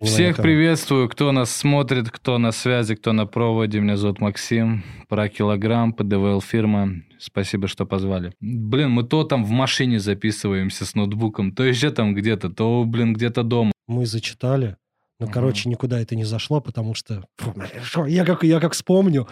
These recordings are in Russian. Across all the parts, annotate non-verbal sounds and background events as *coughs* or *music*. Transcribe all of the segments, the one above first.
Всех приветствую, кто нас смотрит, кто на связи, кто на проводе. Меня зовут Максим. Про килограмм, ПДВЛ фирма. Спасибо, что позвали. Блин, мы то там в машине записываемся с ноутбуком, то еще там где-то, то, блин, где-то дома. Мы зачитали. Ну, угу. короче, никуда это не зашло, потому что я как, я как вспомню,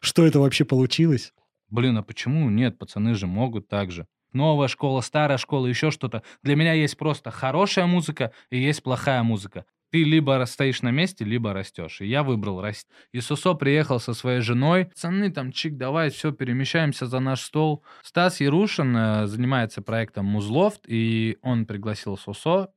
что это вообще получилось. Блин, а почему нет? Пацаны же могут так же новая школа, старая школа, еще что-то. Для меня есть просто хорошая музыка и есть плохая музыка. Ты либо стоишь на месте, либо растешь. И я выбрал расти. И Сусо приехал со своей женой. Пацаны, там, чик, давай, все, перемещаемся за наш стол. Стас Ярушин э, занимается проектом Музлофт, и он пригласил Сусо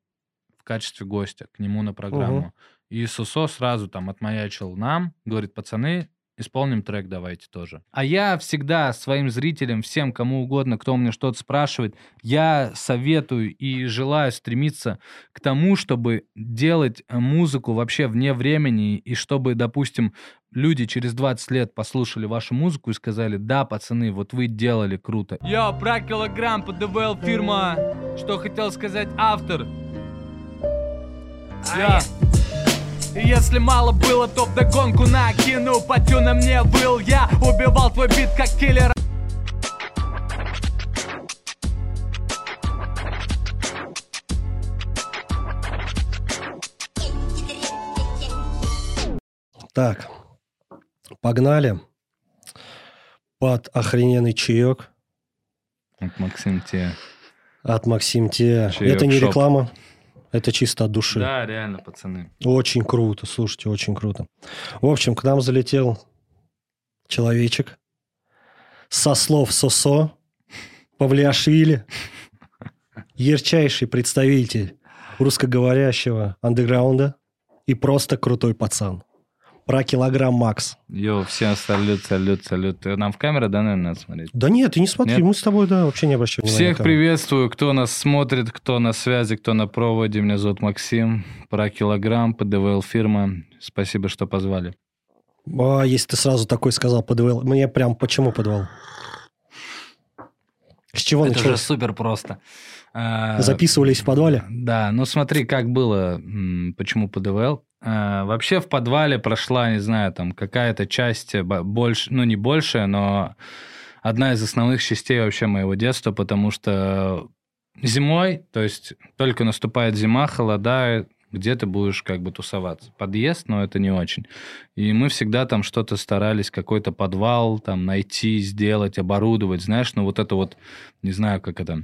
в качестве гостя к нему на программу. Угу. И Сусо сразу там отмаячил нам, говорит, пацаны, Исполним трек давайте тоже. А я всегда своим зрителям, всем, кому угодно, кто мне что-то спрашивает, я советую и желаю стремиться к тому, чтобы делать э, музыку вообще вне времени, и чтобы, допустим, люди через 20 лет послушали вашу музыку и сказали, да, пацаны, вот вы делали круто. Йо, про килограмм, ПДВЛ фирма. Что хотел сказать автор? Я... Если мало было, то вдогонку накину Патю на мне был я Убивал твой бит как киллер Так, погнали. Под охрененный чаек. От Максим Те. От Максим Те. Это не шоп. реклама. Это чисто от души. Да, реально, пацаны. Очень круто, слушайте, очень круто. В общем, к нам залетел человечек со слов Сосо, Павлиашвили, ярчайший представитель русскоговорящего андеграунда и просто крутой пацан про килограмм Макс. Йо, всем салют, салют, салют. Нам в камеру, да, наверное, надо смотреть? Да нет, ты не смотри, нет? мы с тобой, да, вообще не обращаем внимания. Всех приветствую, кто нас смотрит, кто на связи, кто на проводе. Меня зовут Максим, про килограмм, ПДВЛ фирма. Спасибо, что позвали. А, если ты сразу такой сказал ПДВЛ, мне прям почему подвал? С чего Это началось? же супер просто. А, Записывались в подвале? Да, ну смотри, как было, почему ПДВЛ. А, вообще в подвале прошла, не знаю, там какая-то часть, больше, ну не большая, но одна из основных частей вообще моего детства, потому что зимой, то есть только наступает зима, холодает, где ты будешь как бы тусоваться. Подъезд, но это не очень. И мы всегда там что-то старались, какой-то подвал там найти, сделать, оборудовать, знаешь, ну вот это вот, не знаю, как это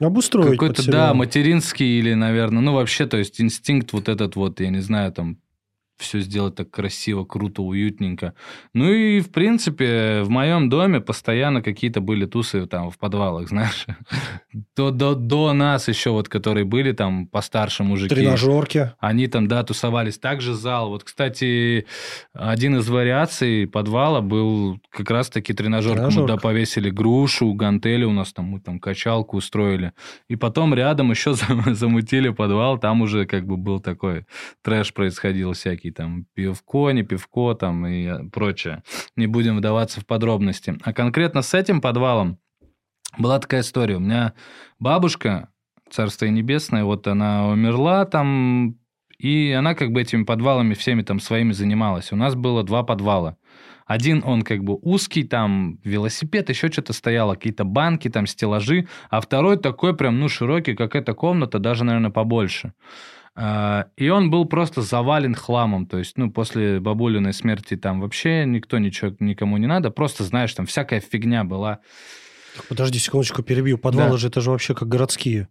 Обустроить Какой-то, да, материнский или, наверное, ну, вообще, то есть инстинкт вот этот вот, я не знаю, там, все сделать так красиво, круто, уютненько. Ну и, в принципе, в моем доме постоянно какие-то были тусы там в подвалах, *laughs* знаешь. До, до, до нас еще вот, которые были там постарше мужики. Тренажерки. Они там, да, тусовались. Также зал. Вот, кстати, один из вариаций подвала был как раз-таки тренажерка. Тренажерка. Мы, да, повесили грушу, гантели у нас там, мы там качалку устроили. И потом рядом еще *laughs* замутили подвал. Там уже как бы был такой трэш происходил всякий всякие там пивко, не пивко там и э, прочее. Не будем вдаваться в подробности. А конкретно с этим подвалом была такая история. У меня бабушка, царство небесное, вот она умерла там, и она как бы этими подвалами всеми там своими занималась. У нас было два подвала. Один он как бы узкий, там велосипед, еще что-то стояло, какие-то банки, там стеллажи, а второй такой прям, ну, широкий, как эта комната, даже, наверное, побольше. А, и он был просто завален хламом. То есть, ну, после бабулиной смерти там вообще никто ничего никому не надо. Просто, знаешь, там всякая фигня была. Подожди секундочку, перебью. Подвалы да. же это же вообще как городские.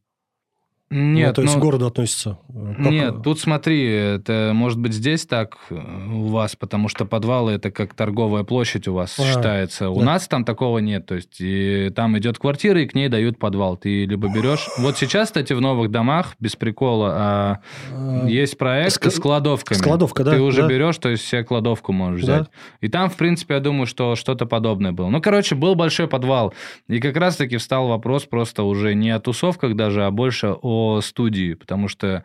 Нет, ну, то есть ну, к городу относится. Как... Нет, тут смотри, это может быть здесь так э, у вас, потому что подвалы это как торговая площадь у вас а, считается. У да. нас там такого нет, то есть и там идет квартира и к ней дают подвал. Ты либо берешь. *gasps* Вот сейчас, кстати, в новых домах без прикола а, а, есть проект Ск... с кладовками. Складовка, да. Ты уже да. берешь, то есть себе кладовку можешь да. взять. И там, в принципе, я думаю, что что-то подобное было. Ну, короче, был большой подвал, и как раз-таки встал вопрос просто уже не о тусовках даже, а больше о студии, потому что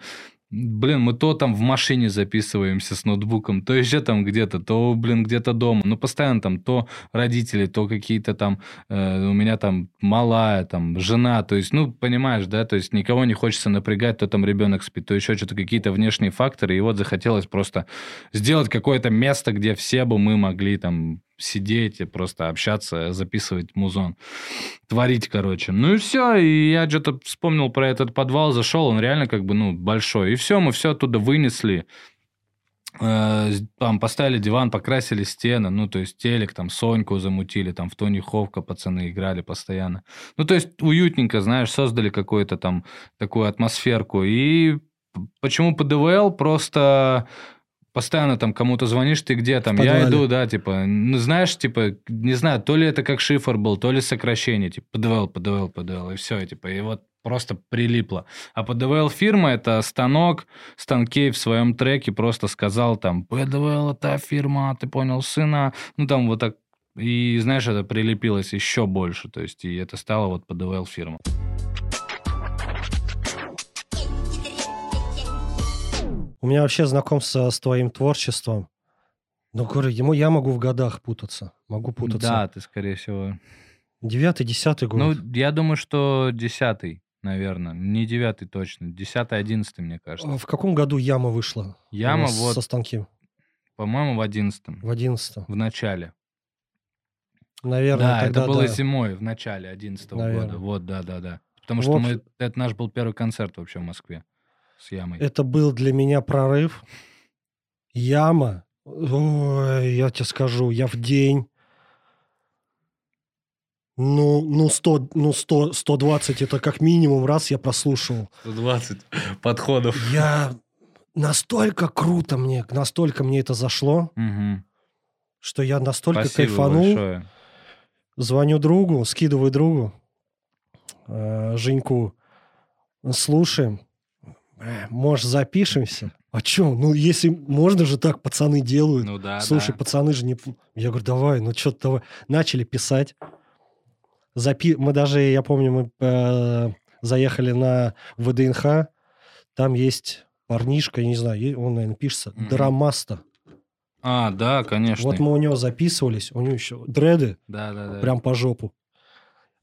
Блин, мы то там в машине записываемся с ноутбуком, то еще там где-то, то, блин, где-то дома. Ну, постоянно там то родители, то какие-то там, э, у меня там малая, там, жена. То есть, ну, понимаешь, да, то есть никого не хочется напрягать, то там ребенок спит, то еще что-то, какие-то внешние факторы. И вот захотелось просто сделать какое-то место, где все бы мы могли там сидеть и просто общаться, записывать музон, творить, короче. Ну и все, и я что-то вспомнил про этот подвал, зашел, он реально как бы, ну, большой. И все, мы все оттуда вынесли, э, там поставили диван, покрасили стены, ну, то есть телек, там, Соньку замутили, там, в Тони Ховка пацаны играли постоянно. Ну, то есть уютненько, знаешь, создали какую-то там такую атмосферку. И почему ПДВЛ? Просто постоянно там кому-то звонишь, ты где там? Я иду, да, типа, ну, знаешь, типа, не знаю, то ли это как шифр был, то ли сокращение, типа, ПДВЛ, ПДВЛ, ПДВЛ, и все, типа, и вот просто прилипло. А ПДВЛ фирма – это станок, Станкей в своем треке просто сказал там, ПДВЛ – это фирма, ты понял, сына, ну, там вот так, и, знаешь, это прилепилось еще больше, то есть, и это стало вот ПДВЛ фирма. У меня вообще знакомство с твоим творчеством. Ну, говорю, ему я могу в годах путаться. Могу путаться. Да, ты, скорее всего. Девятый, десятый год. Ну, я думаю, что десятый, наверное. Не девятый точно. Десятый, одиннадцатый, мне кажется. А в каком году Яма вышла? Яма вот... Со станки. По-моему, в одиннадцатом. В одиннадцатом. В начале. Наверное, Да, тогда, это было да. зимой, в начале одиннадцатого года. Вот, да-да-да. Потому В что мы... это наш был первый концерт вообще в Москве с Ямой. Это был для меня прорыв. Яма. Ой, я тебе скажу, я в день... Ну, ну, 100, ну 100, 120 это как минимум раз я прослушал. 120 *laughs* подходов. Я настолько круто мне, настолько мне это зашло, Мгм. что я настолько Спасибо кайфанул. большое. Звоню другу, скидываю другу, э, Женьку. Слушаем. Э, Может, запишемся? А чё? Ну, если можно же так, пацаны делают. Ну да, Слушай, да. пацаны же не... Я говорю, давай, ну что давай. Начали писать. Запи... Мы даже, я помню, мы э, заехали на ВДНХ. Там есть парнишка, я не знаю, он, наверное, пишется. Мгм. Драмаста. А, да, конечно. Вот мы у него записывались. У него еще дреды Да, да, да. прям по жопу.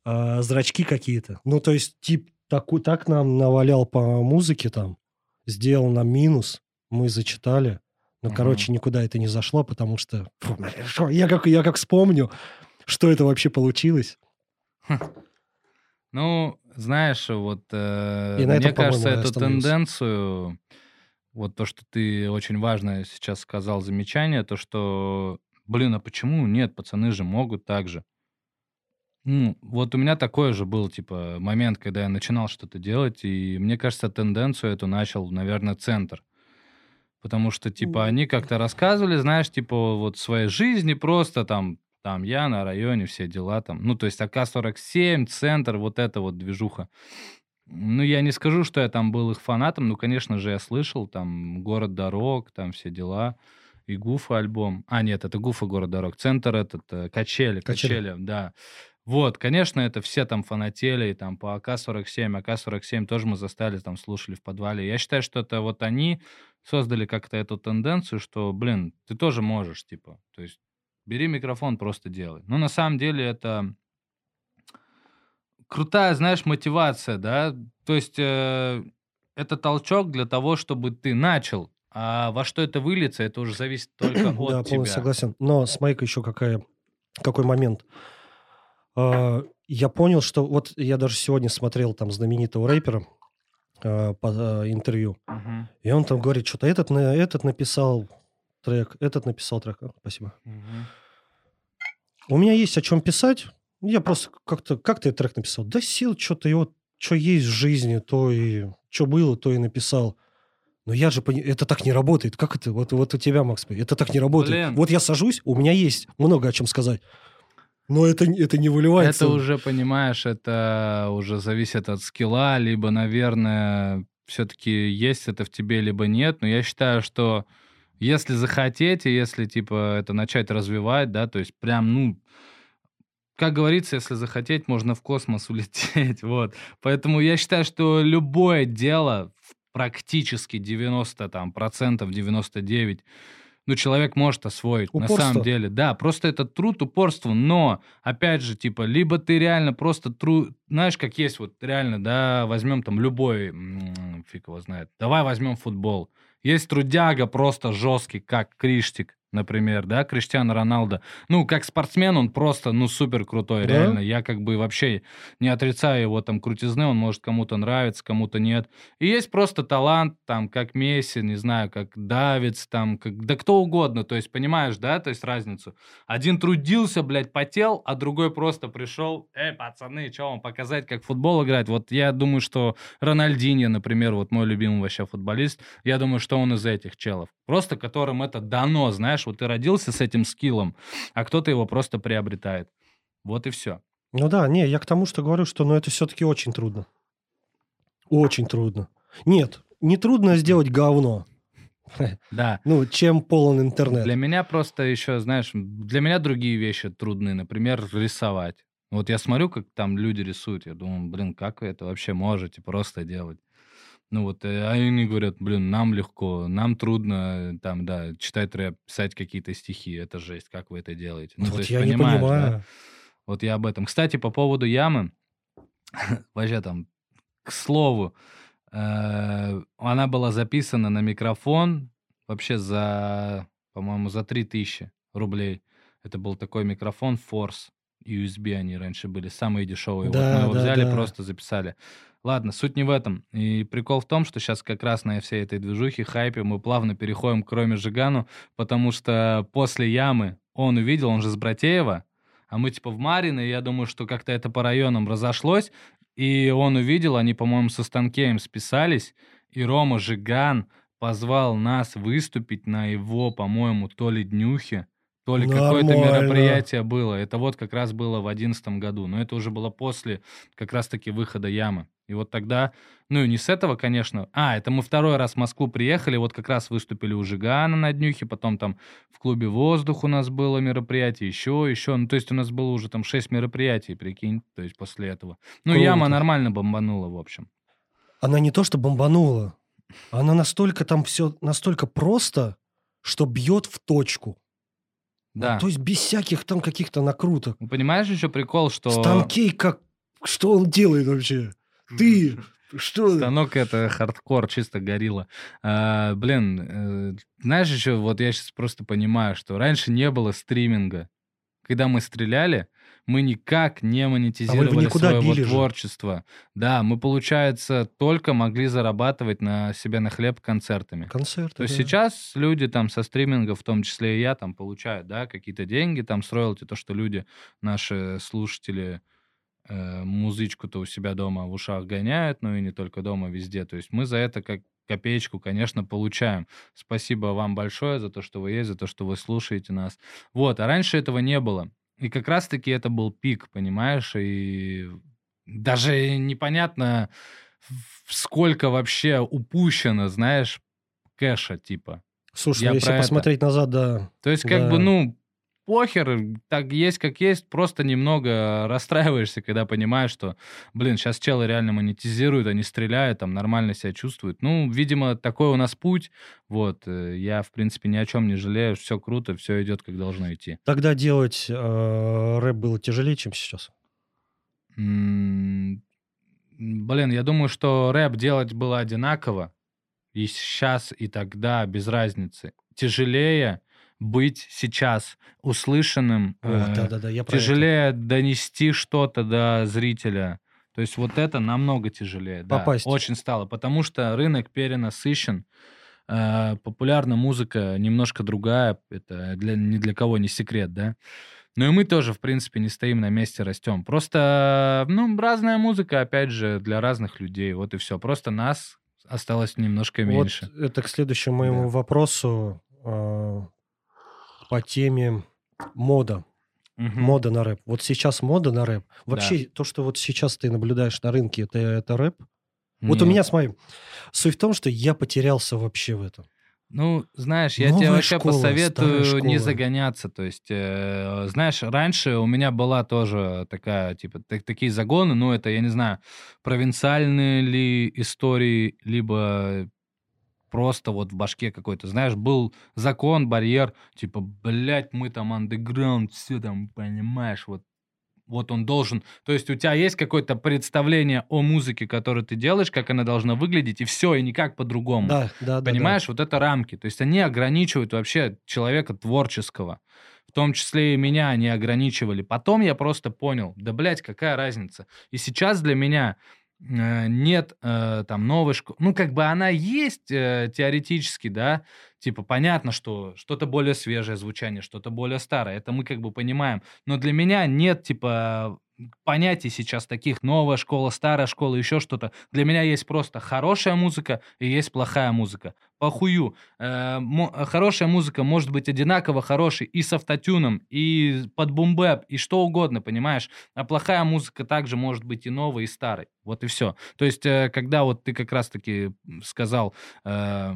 А, зрачки какие-то. Ну, то есть, тип таку- так нам навалял по музыке там, сделал нам минус, мы зачитали. Ну, короче, никуда это не зашло, потому что фу, я, как, я как вспомню, что это вообще получилось. Ну, знаешь, вот э, И на мне этом, кажется, эту тенденцию, вот то, что ты очень важное сейчас сказал замечание, то, что, блин, а почему нет, пацаны же могут так же. Ну, вот у меня такой же был, типа, момент, когда я начинал что-то делать, и мне кажется, тенденцию эту начал, наверное, центр. Потому что, типа, они как-то рассказывали, знаешь, типа, вот своей жизни просто там, там я на районе, все дела там. Ну, то есть АК-47, центр, вот эта вот движуха. Ну, я не скажу, что я там был их фанатом, ну, конечно же, я слышал, там, «Город дорог», там все дела, и Гуфа альбом. А, нет, это Гуфа «Город дорог», центр этот, э, Качели, Качели. Качели, да. Вот, конечно, это все там фанатели, там по АК-47, АК-47 тоже мы застали, там слушали в подвале. Я считаю, что это вот они создали как-то эту тенденцию, что, блин, ты тоже можешь, типа, то есть бери микрофон, просто делай. Ну, на самом деле это крутая, знаешь, мотивация, да, то есть э, это толчок для того, чтобы ты начал, а во что это выльется, это уже зависит только *clears throat* да, от тебя. полностью согласен. Но с Майкой еще какая, какой момент. А, я понял, что... Вот я даже сегодня смотрел там знаменитого рэпера а, по- а, интервью. Мгм, И он там говорит, что-то этот, на- этот написал трек, этот написал трек. А, Спасибо. мгм. У меня есть о чем писать. Я просто как-то... Как ты этот трек написал? Да сил что-то, и вот что есть в жизни, то и... Что было, то и написал. Но я же... пони- Это так не работает. Как это? Вот, вот у тебя, Макс, это так не работает. Блин. Вот я сажусь, у меня есть много о чем сказать. Но это, это не выливается. Это уже, понимаешь, это уже зависит от скилла, либо, наверное, все-таки есть это в тебе, либо нет. Но я считаю, что если захотеть, и если, типа, это начать развивать, да, то есть прям, ну, как говорится, если захотеть, можно в космос *laughs* улететь, вот. Поэтому я считаю, что любое дело практически 90 там, процентов, 99 ну, человек может освоить, упорство. на самом деле. Да, просто это труд, упорство, но, опять же, типа, либо ты реально просто труд, знаешь, как есть вот реально, да, возьмем там любой, фиг его знает, давай возьмем футбол. Есть трудяга просто жесткий, как Криштик, например, да, Криштиану Роналдо. Ну, как спортсмен он просто, ну, супер крутой, да? реально. Я как бы вообще не отрицаю его там крутизны, он может кому-то нравиться, кому-то нет. И есть просто талант, там, как Месси, не знаю, как Давидс, там, как, да кто угодно, то есть, понимаешь, да, то есть разницу. Один трудился, блядь, потел, а другой просто пришел, эй, пацаны, что вам показать, как футбол играть? Вот я думаю, что Рональдиньо, например, вот мой любимый вообще футболист, я думаю, что он из этих челов. Просто которым это дано, знаешь, знаешь, вот ты родился с этим скиллом, а кто-то его просто приобретает. Вот и все. Ну да, не, я к тому, что говорю, что ну, это все-таки очень трудно. Очень трудно. Нет, не трудно сделать говно. *laughs* Да. Ну, чем полон интернет. Для меня просто еще, знаешь, для меня другие вещи трудны. Например, рисовать. Вот я смотрю, как там люди рисуют, я думаю, блин, как вы это вообще можете просто делать? Ну вот, э, а они говорят, блин, нам легко, нам трудно, там, да, читать рэп, писать какие-то стихи, это жесть, как вы это делаете? Ну, вот есть, я не понимаю. Да? Вот я об этом. Кстати, по поводу ямы, *laughs* вообще там, к слову, э, она была записана на микрофон вообще за, по-моему, за 3000 рублей. Это был такой микрофон Force, USB они раньше были, самые дешевые. Да, вот мы его да, взяли, да. просто записали. Ладно, суть не в этом. И прикол в том, что сейчас как раз на всей этой движухе, хайпе мы плавно переходим к Роме Жигану, потому что после ямы он увидел, он же с Братеева, а мы типа в Марино, и я думаю, что как-то это по районам разошлось, и он увидел, они, по-моему, со Станкеем списались, и Рома Жиган позвал нас выступить на его, по-моему, то ли днюхе, то ли какое-то мероприятие было. Это вот как раз было в одиннадцатом году, но это уже было после как раз-таки выхода ямы. И вот тогда, ну, не с этого, конечно. А, это мы второй раз в Москву приехали, вот как раз выступили у Жигана на днюхе, потом там в клубе «Воздух» у нас было мероприятие, еще, еще. Ну, то есть у нас было уже там шесть мероприятий, прикинь, то есть после этого. Ну, Круто. яма нормально бомбанула, в общем. Она не то, что бомбанула, она настолько там все, настолько просто, что бьет в точку. Да. Ну, то есть без всяких там каких-то накруток. Ну, понимаешь еще прикол, что... Станкей как... Что он делает вообще? Ты что? Станок это хардкор, чисто горилла. А, блин, э, знаешь еще, вот я сейчас просто понимаю, что раньше не было стриминга. Когда мы стреляли, мы никак не а монетизировали а своего творчества. Же. Да, мы, получается, только могли зарабатывать на себе на хлеб концертами. Концерты, То есть да. сейчас люди там со стриминга, в том числе и я, там получают, да, какие-то деньги, там с роялти, то, что люди, наши слушатели, э, музычку-то у себя дома в ушах гоняют, ну и не только дома, везде. То есть мы за это как копеечку, конечно, получаем. Спасибо вам большое за то, что вы есть, за то, что вы слушаете нас. Вот, а раньше этого не было. И как раз-таки это был пик, понимаешь, и даже непонятно, сколько вообще упущено, знаешь, кэша, типа. Слушай, Я ну, если посмотреть это. назад, да. То есть, как да. бы, ну, похер, так есть как есть, просто немного расстраиваешься, когда понимаешь, что, блин, сейчас челы реально монетизируют, они стреляют, там нормально себя чувствуют. Ну, видимо, такой у нас путь, вот, э, я, в принципе, ни о чем не жалею, все круто, все идет, как должно идти. Тогда делать э, рэп было тяжелее, чем сейчас? блин, я думаю, что рэп делать было одинаково, и сейчас, и тогда, без разницы. Тяжелее, быть сейчас услышанным, О, э, да, да, да, я тяжелее донести что-то до зрителя. То есть вот это намного тяжелее. Попасть. Да, очень стало, потому что рынок перенасыщен. Э, популярная музыка немножко другая, это для, ни для кого не секрет, да. Ну и мы тоже, в принципе, не стоим на месте, растем. Просто, ну, разная музыка, опять же, для разных людей. Вот и все. Просто нас осталось немножко меньше. Вот это к следующему моему да. вопросу. По теме мода. Угу. Мода на рэп. Вот сейчас мода на рэп. Вообще, да. то, что вот сейчас ты наблюдаешь на рынке, это, это рэп? Нет. Вот у меня, смотри, суть в том, что я потерялся вообще в этом. Ну, знаешь, я Новая тебе вообще школа, посоветую не загоняться. То есть, э, знаешь, раньше у меня была тоже такая, типа, так- такие загоны, ну, это, я не знаю, провинциальные ли истории, либо просто вот в башке какой-то, знаешь, был закон, барьер, типа, блядь, мы там андеграунд, все там, понимаешь, вот вот он должен. То есть у тебя есть какое-то представление о музыке, которую ты делаешь, как она должна выглядеть, и все, и никак по-другому. Да, да, да. Понимаешь, вот это рамки. То есть они ограничивают вообще человека творческого. В том числе и меня они ограничивали. Потом я просто понял, да, блядь, какая разница. И сейчас для меня нет э, там новой школы. Ну, как бы она есть э, теоретически, да. Типа, понятно, что что-то более свежее звучание, что-то более старое. Это мы как бы понимаем. Но для меня нет, типа, понятий сейчас таких. Новая школа, старая школа, еще что-то. Для меня есть просто хорошая музыка и есть плохая музыка. Похую. Э, хорошая музыка может быть одинаково хорошей и с автотюном, и под бумбэп, и что угодно, понимаешь? А плохая музыка также может быть и новой, и старой. Вот и все. То есть, э, когда вот ты как раз-таки сказал... э,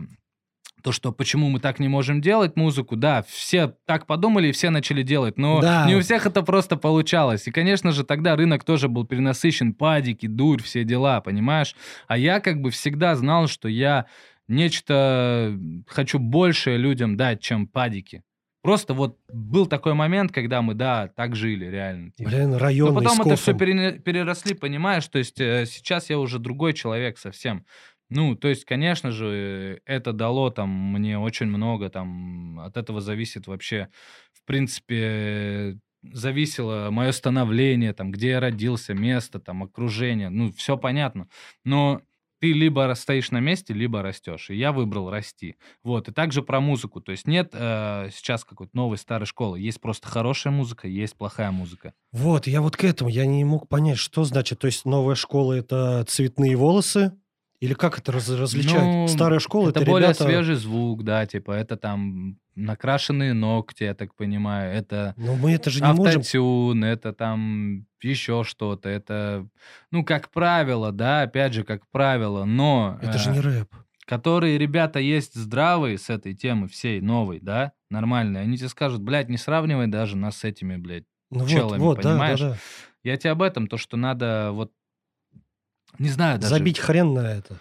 то, что почему мы так не можем делать музыку, да, все так подумали и все начали делать, но Да. не у всех это просто получалось. И, конечно же, тогда рынок тоже был перенасыщен, падики, дурь, все дела, понимаешь? А я как бы всегда знал, что я нечто хочу большее людям дать, чем падики. Просто вот был такой момент, когда мы, да, так жили реально. типа. Блин, Но районный потом это все переросли, понимаешь? То есть э, сейчас я уже другой человек совсем. Ну, то есть, конечно же, это дало там мне очень много, там от этого зависит вообще, в принципе, зависело мое становление, там, где я родился, место, там, окружение, ну, все понятно. Но ты либо стоишь на месте, либо растешь. И я выбрал расти. Вот. И также про музыку. То есть нет э, сейчас какой-то новой старой школы. Есть просто хорошая музыка, есть плохая музыка. Вот, я вот к этому, я не мог понять, что значит, то есть новая школа это цветные волосы, или как это раз- различать? Ну, Старая школа это, Это более ребята... свежий звук, да, типа это там накрашенные ногти, я так понимаю, это Но мы это же не можем... автотюн, это там еще что-то, это, ну, как правило, да, опять же, как правило, но... Это же э, не рэп. которые ребята есть здравые с этой темы всей новой, да, нормальные, они тебе скажут, блядь, не сравнивай даже нас с этими, блядь. Ну вот, челами, вот, да, да, понимаешь? да. Я тебе об этом, то, что надо вот, не знаю даже. Забить хрен на это.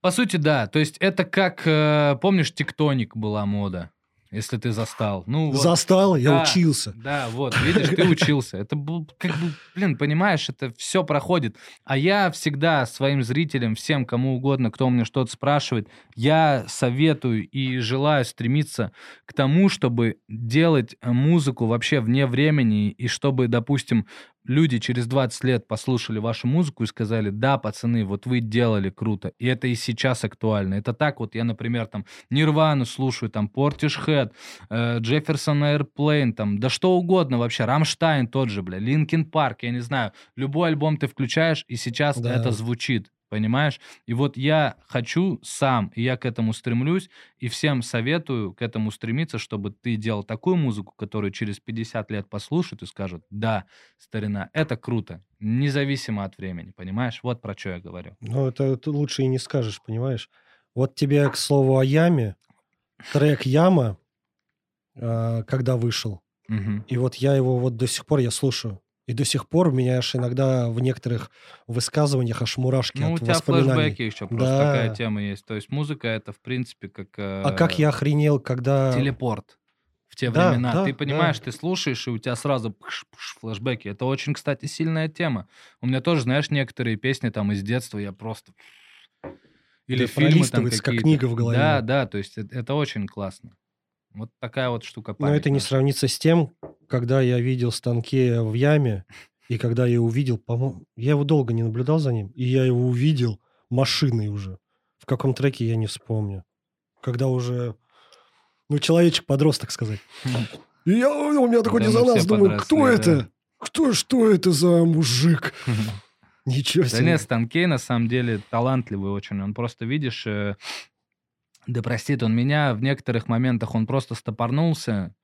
По сути, да. То есть это как, э, помнишь, тектоник была мода, если ты застал. Ну, вот, Застал, я Да. учился. Да, вот, видишь, ты учился. Это был, как бы, блин, понимаешь, это все проходит. А я всегда своим зрителям, всем, кому угодно, кто у меня что-то спрашивает, я советую и желаю стремиться к тому, чтобы делать музыку вообще вне времени, и чтобы, допустим, люди через 20 лет послушали вашу музыку и сказали, да, пацаны, вот вы делали круто, и это и сейчас актуально. Это так вот, я, например, там, Нирвану слушаю, там, Portishead, э, Jefferson Airplane, там, да что угодно вообще, Рамштайн тот же, бля, Линкин Парк, я не знаю, любой альбом ты включаешь, и сейчас Да. это звучит, понимаешь? И вот я хочу сам, и я к этому стремлюсь, и всем советую к этому стремиться, чтобы ты делал такую музыку, которую через 50 лет послушают и скажут, да, старина, это круто, независимо от времени, понимаешь? Вот про что я говорю. Ну, это, это лучше и не скажешь, понимаешь? Вот тебе, к слову, о яме. Трек «Яма», а, когда вышел. Мгм. И вот я его вот до сих пор я слушаю. И до сих пор у меня аж иногда в некоторых высказываниях аж мурашки Ну, у от тебя воспоминаний. флешбеки еще просто Да. такая тема есть. То есть музыка это, в принципе, как... А как я э, охренел, когда... телепорт в те Да, времена. да, ты понимаешь, да. ты слушаешь, и у тебя сразу пш-пш, флешбеки. Это очень, кстати, сильная тема. У меня тоже, знаешь, некоторые песни там из детства я просто... Или Да, фильмы там пролистывается, как какие-то. книга в голове. Да, да, то есть это, это очень классно. Вот такая вот штука Но это не сравнится с тем, когда я видел станки в яме, и когда я увидел, по-моему, я его долго не наблюдал за ним, и я его увидел машиной уже. В каком треке я не вспомню. Когда уже, ну, человечек-подросток сказать. И я, у меня такой Да, диссонанс, думаю, кто это? Кто, что это за мужик? *laughs* Ничего Да себе. нет, Станкей на самом деле талантливый очень. Он просто, видишь, э, да простит он меня, в некоторых моментах он просто стопорнулся,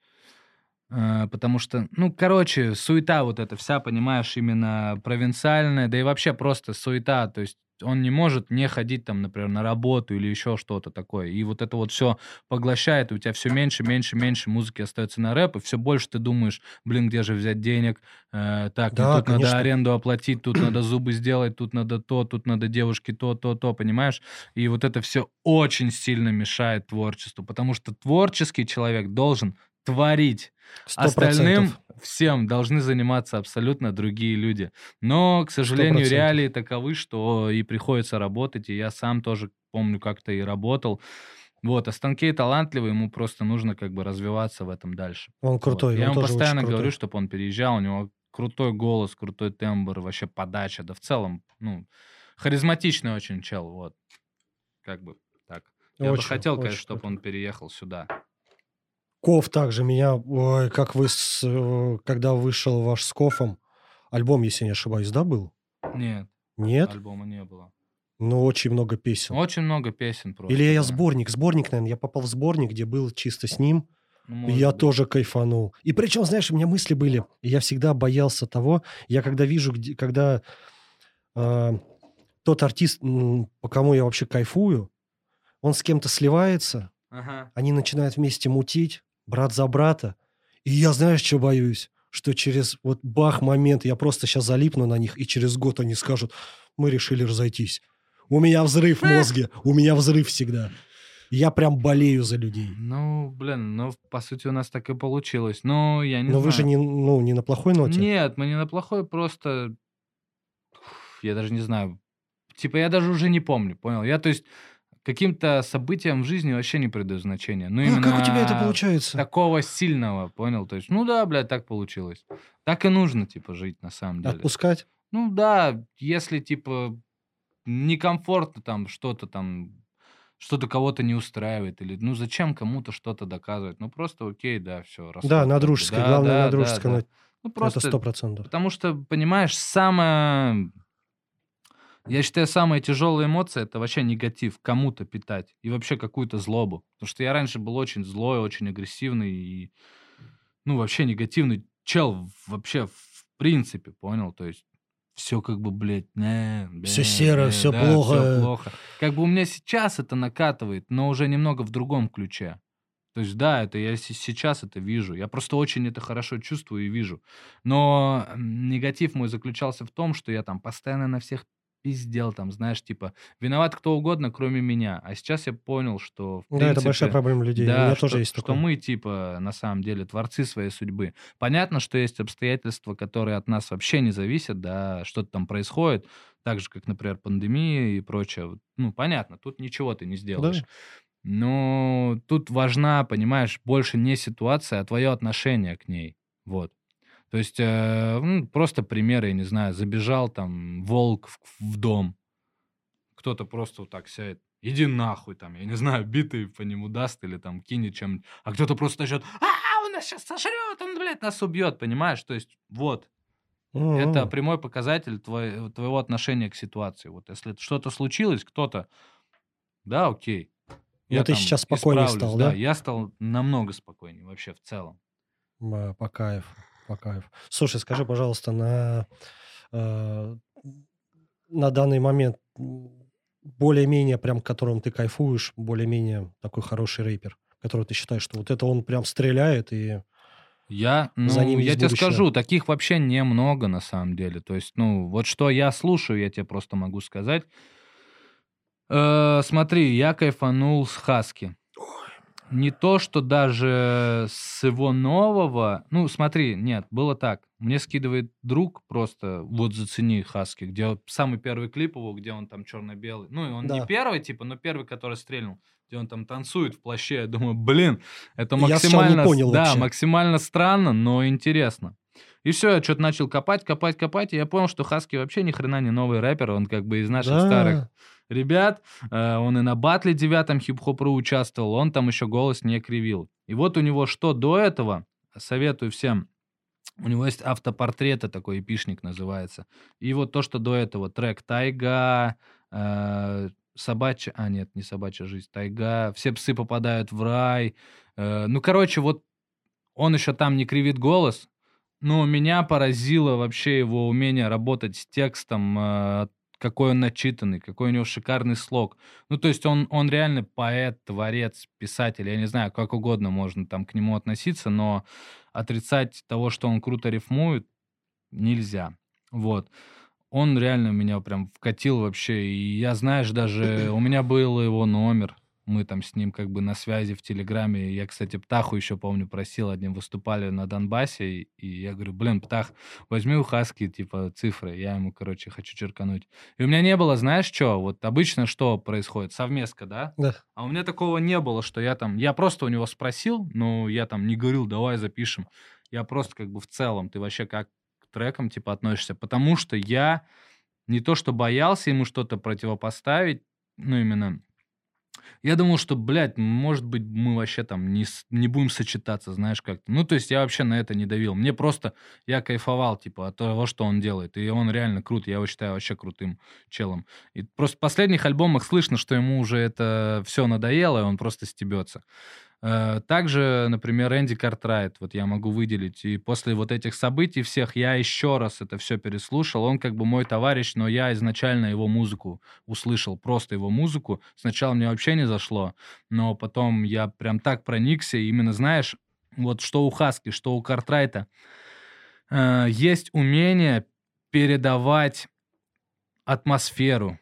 э, потому что, ну, короче, суета вот эта вся, понимаешь, именно провинциальная, да и вообще просто суета, то есть он не может не ходить там, например, на работу или еще что-то такое. И вот это вот все поглощает, и у тебя все меньше, меньше, меньше музыки остается на рэп, и все больше ты думаешь, блин, где же взять денег? Э, так, да, тут конечно. надо аренду оплатить, тут надо *clears throat* зубы сделать, тут надо то, тут надо девушке то, то, то, понимаешь? И вот это все очень сильно мешает творчеству, потому что творческий человек должен творить. 100%. Остальным всем должны заниматься абсолютно другие люди. Но, к сожалению, 100%. реалии таковы, что и приходится работать, и я сам тоже помню, как-то и работал. Вот, а Станкей талантливый, ему просто нужно как бы развиваться в этом дальше. Он крутой. Вот. Я ему постоянно говорю, чтобы он переезжал, у него крутой голос, крутой тембр, вообще подача, да в целом, ну, харизматичный очень чел, вот. Как бы так. Я очень, бы хотел, конечно, чтобы он переехал сюда. Ков также меня, ой, как вы, с, э, когда вышел ваш с Кофом, альбом, если не ошибаюсь, да, был? Нет. Нет? Альбома не было. Ну, очень много песен. Очень много песен просто. Или я да. сборник, сборник, наверное, я попал в сборник, где был чисто с ним, ну, я быть. тоже кайфанул. И причем, знаешь, у меня мысли были, я всегда боялся того, я когда вижу, где, когда э, тот артист, по кому я вообще кайфую, он с кем-то сливается, ага. они начинают вместе мутить, брат за брата. И я, знаешь, что боюсь? Что через вот бах момент я просто сейчас залипну на них, и через год они скажут, мы решили разойтись. У меня взрыв в мозге, у меня взрыв всегда. Я прям болею за людей. Ну, блин, ну, по сути, у нас так и получилось. Ну, я не Но знаю. вы же не, ну, не на плохой ноте. Нет, мы не на плохой, просто... Я даже не знаю. Типа, я даже уже не помню, понял? Я, то есть, каким-то событиям в жизни вообще не придаю значения. Ну, а как у тебя это получается? Такого сильного, понял? То есть, ну да, блядь, так получилось. Так и нужно, типа, жить на самом деле. Отпускать? Ну да, если, типа, некомфортно там что-то там, что-то кого-то не устраивает, или, ну, зачем кому-то что-то доказывать? Ну, просто окей, да, все. Да, на дружеской, да, главное, да, на дружеской. Да, да. Ну, просто, это сто процентов. Потому что, понимаешь, самое я считаю, самая тяжелая эмоция это вообще негатив, кому-то питать и вообще какую-то злобу. Потому что я раньше был очень злой, очень агрессивный и, ну, вообще негативный чел вообще в принципе, понял? То есть все как бы, блядь, не, бля, все серо, бля, все да, плохо. Все плохо. Как бы у меня сейчас это накатывает, но уже немного в другом ключе. То есть, да, это я сейчас это вижу. Я просто очень это хорошо чувствую и вижу. Но негатив мой заключался в том, что я там постоянно на всех пиздел, там, знаешь, типа, виноват кто угодно, кроме меня. А сейчас я понял, что... В да, это большая проблема людей. Да, У меня что, тоже есть такое. Что мы, типа, на самом деле творцы своей судьбы. Понятно, что есть обстоятельства, которые от нас вообще не зависят, да, что-то там происходит, так же, как, например, пандемия и прочее. Ну, понятно, тут ничего ты не сделаешь. Да. Но тут важна, понимаешь, больше не ситуация, а твое отношение к ней. Вот. То есть, э, ну, просто примеры, я не знаю, забежал там волк в, в дом, кто-то просто вот так сядет, иди нахуй там, я не знаю, битый по нему даст или там кинет чем-нибудь, а кто-то просто начнет, а, он нас сейчас сожрет, он, блядь, нас убьет, понимаешь? То есть, вот, mm-hmm. это прямой показатель твой, твоего отношения к ситуации. Вот если что-то случилось, кто-то, да, окей. Я Но ты сейчас спокойнее стал, да? Да, я стал намного спокойнее вообще в целом. По кайфу по кайфу. Слушай, скажи, пожалуйста, на, э, на данный момент более-менее, прям которым ты кайфуешь, более-менее такой хороший рэпер, который ты считаешь, что вот это он прям стреляет и я, ну, за ним я тебе скажу, таких вообще немного на самом деле. То есть, ну, вот что я слушаю, я тебе просто могу сказать. Э, смотри, я кайфанул с Хаски не то, что даже с его нового... Ну, смотри, нет, было так. Мне скидывает друг просто, вот зацени Хаски, где самый первый клип его, где он там черно-белый. Ну, и он да. не первый, типа, но первый, который стрельнул, где он там танцует в плаще. Я думаю, блин, это максимально... Я понял да, вообще. максимально странно, но интересно. И все, я что-то начал копать, копать, копать, и я понял, что Хаски вообще ни хрена не новый рэпер, он как бы из наших да. старых ребят. Э, он и на батле девятом хип-хоп.ру участвовал, он там еще голос не кривил. И вот у него что до этого, советую всем, у него есть автопортреты, такой эпишник называется. И вот то, что до этого, трек «Тайга», э, «Собачья...» А, нет, не «Собачья жизнь», «Тайга», «Все псы попадают в рай». Э, ну, короче, вот он еще там не кривит голос, но меня поразило вообще его умение работать с текстом, какой он начитанный, какой у него шикарный слог. Ну, то есть он, он реально поэт, творец, писатель. Я не знаю, как угодно можно там к нему относиться, но отрицать того, что он круто рифмует, нельзя. Вот. Он реально меня прям вкатил вообще. И я, знаешь, даже у меня был его номер. Мы там с ним как бы на связи в Телеграме. Я, кстати, Птаху еще, помню, просил, одним выступали на Донбассе, и я говорю, блин, Птах, возьми у Хаски, типа, цифры. Я ему, короче, хочу черкануть. И у меня не было, знаешь, что? Вот обычно что происходит? Совместка, да? Да. А у меня такого не было, что я там... Я просто у него спросил, но я там не говорил, давай запишем. Я просто как бы в целом, ты вообще как к трекам, типа, относишься? Потому что я не то что боялся ему что-то противопоставить, ну, именно я думал, что, блядь, может быть, мы вообще там не, не будем сочетаться, знаешь, как-то. Ну, то есть я вообще на это не давил. Мне просто, я кайфовал, типа, от того, что он делает. И он реально крут, я его считаю вообще крутым челом. И просто в последних альбомах слышно, что ему уже это все надоело, и он просто стебется. Э, также, например, Энди Картрайт, вот я могу выделить. И после вот этих событий всех я еще раз это все переслушал. Он как бы мой товарищ, но я изначально его музыку услышал, просто его музыку. Сначала мне вообще не зашло, но потом я прям так проникся. И именно, знаешь, вот что у Хаски, что у Картрайта, э, есть умение передавать атмосферу.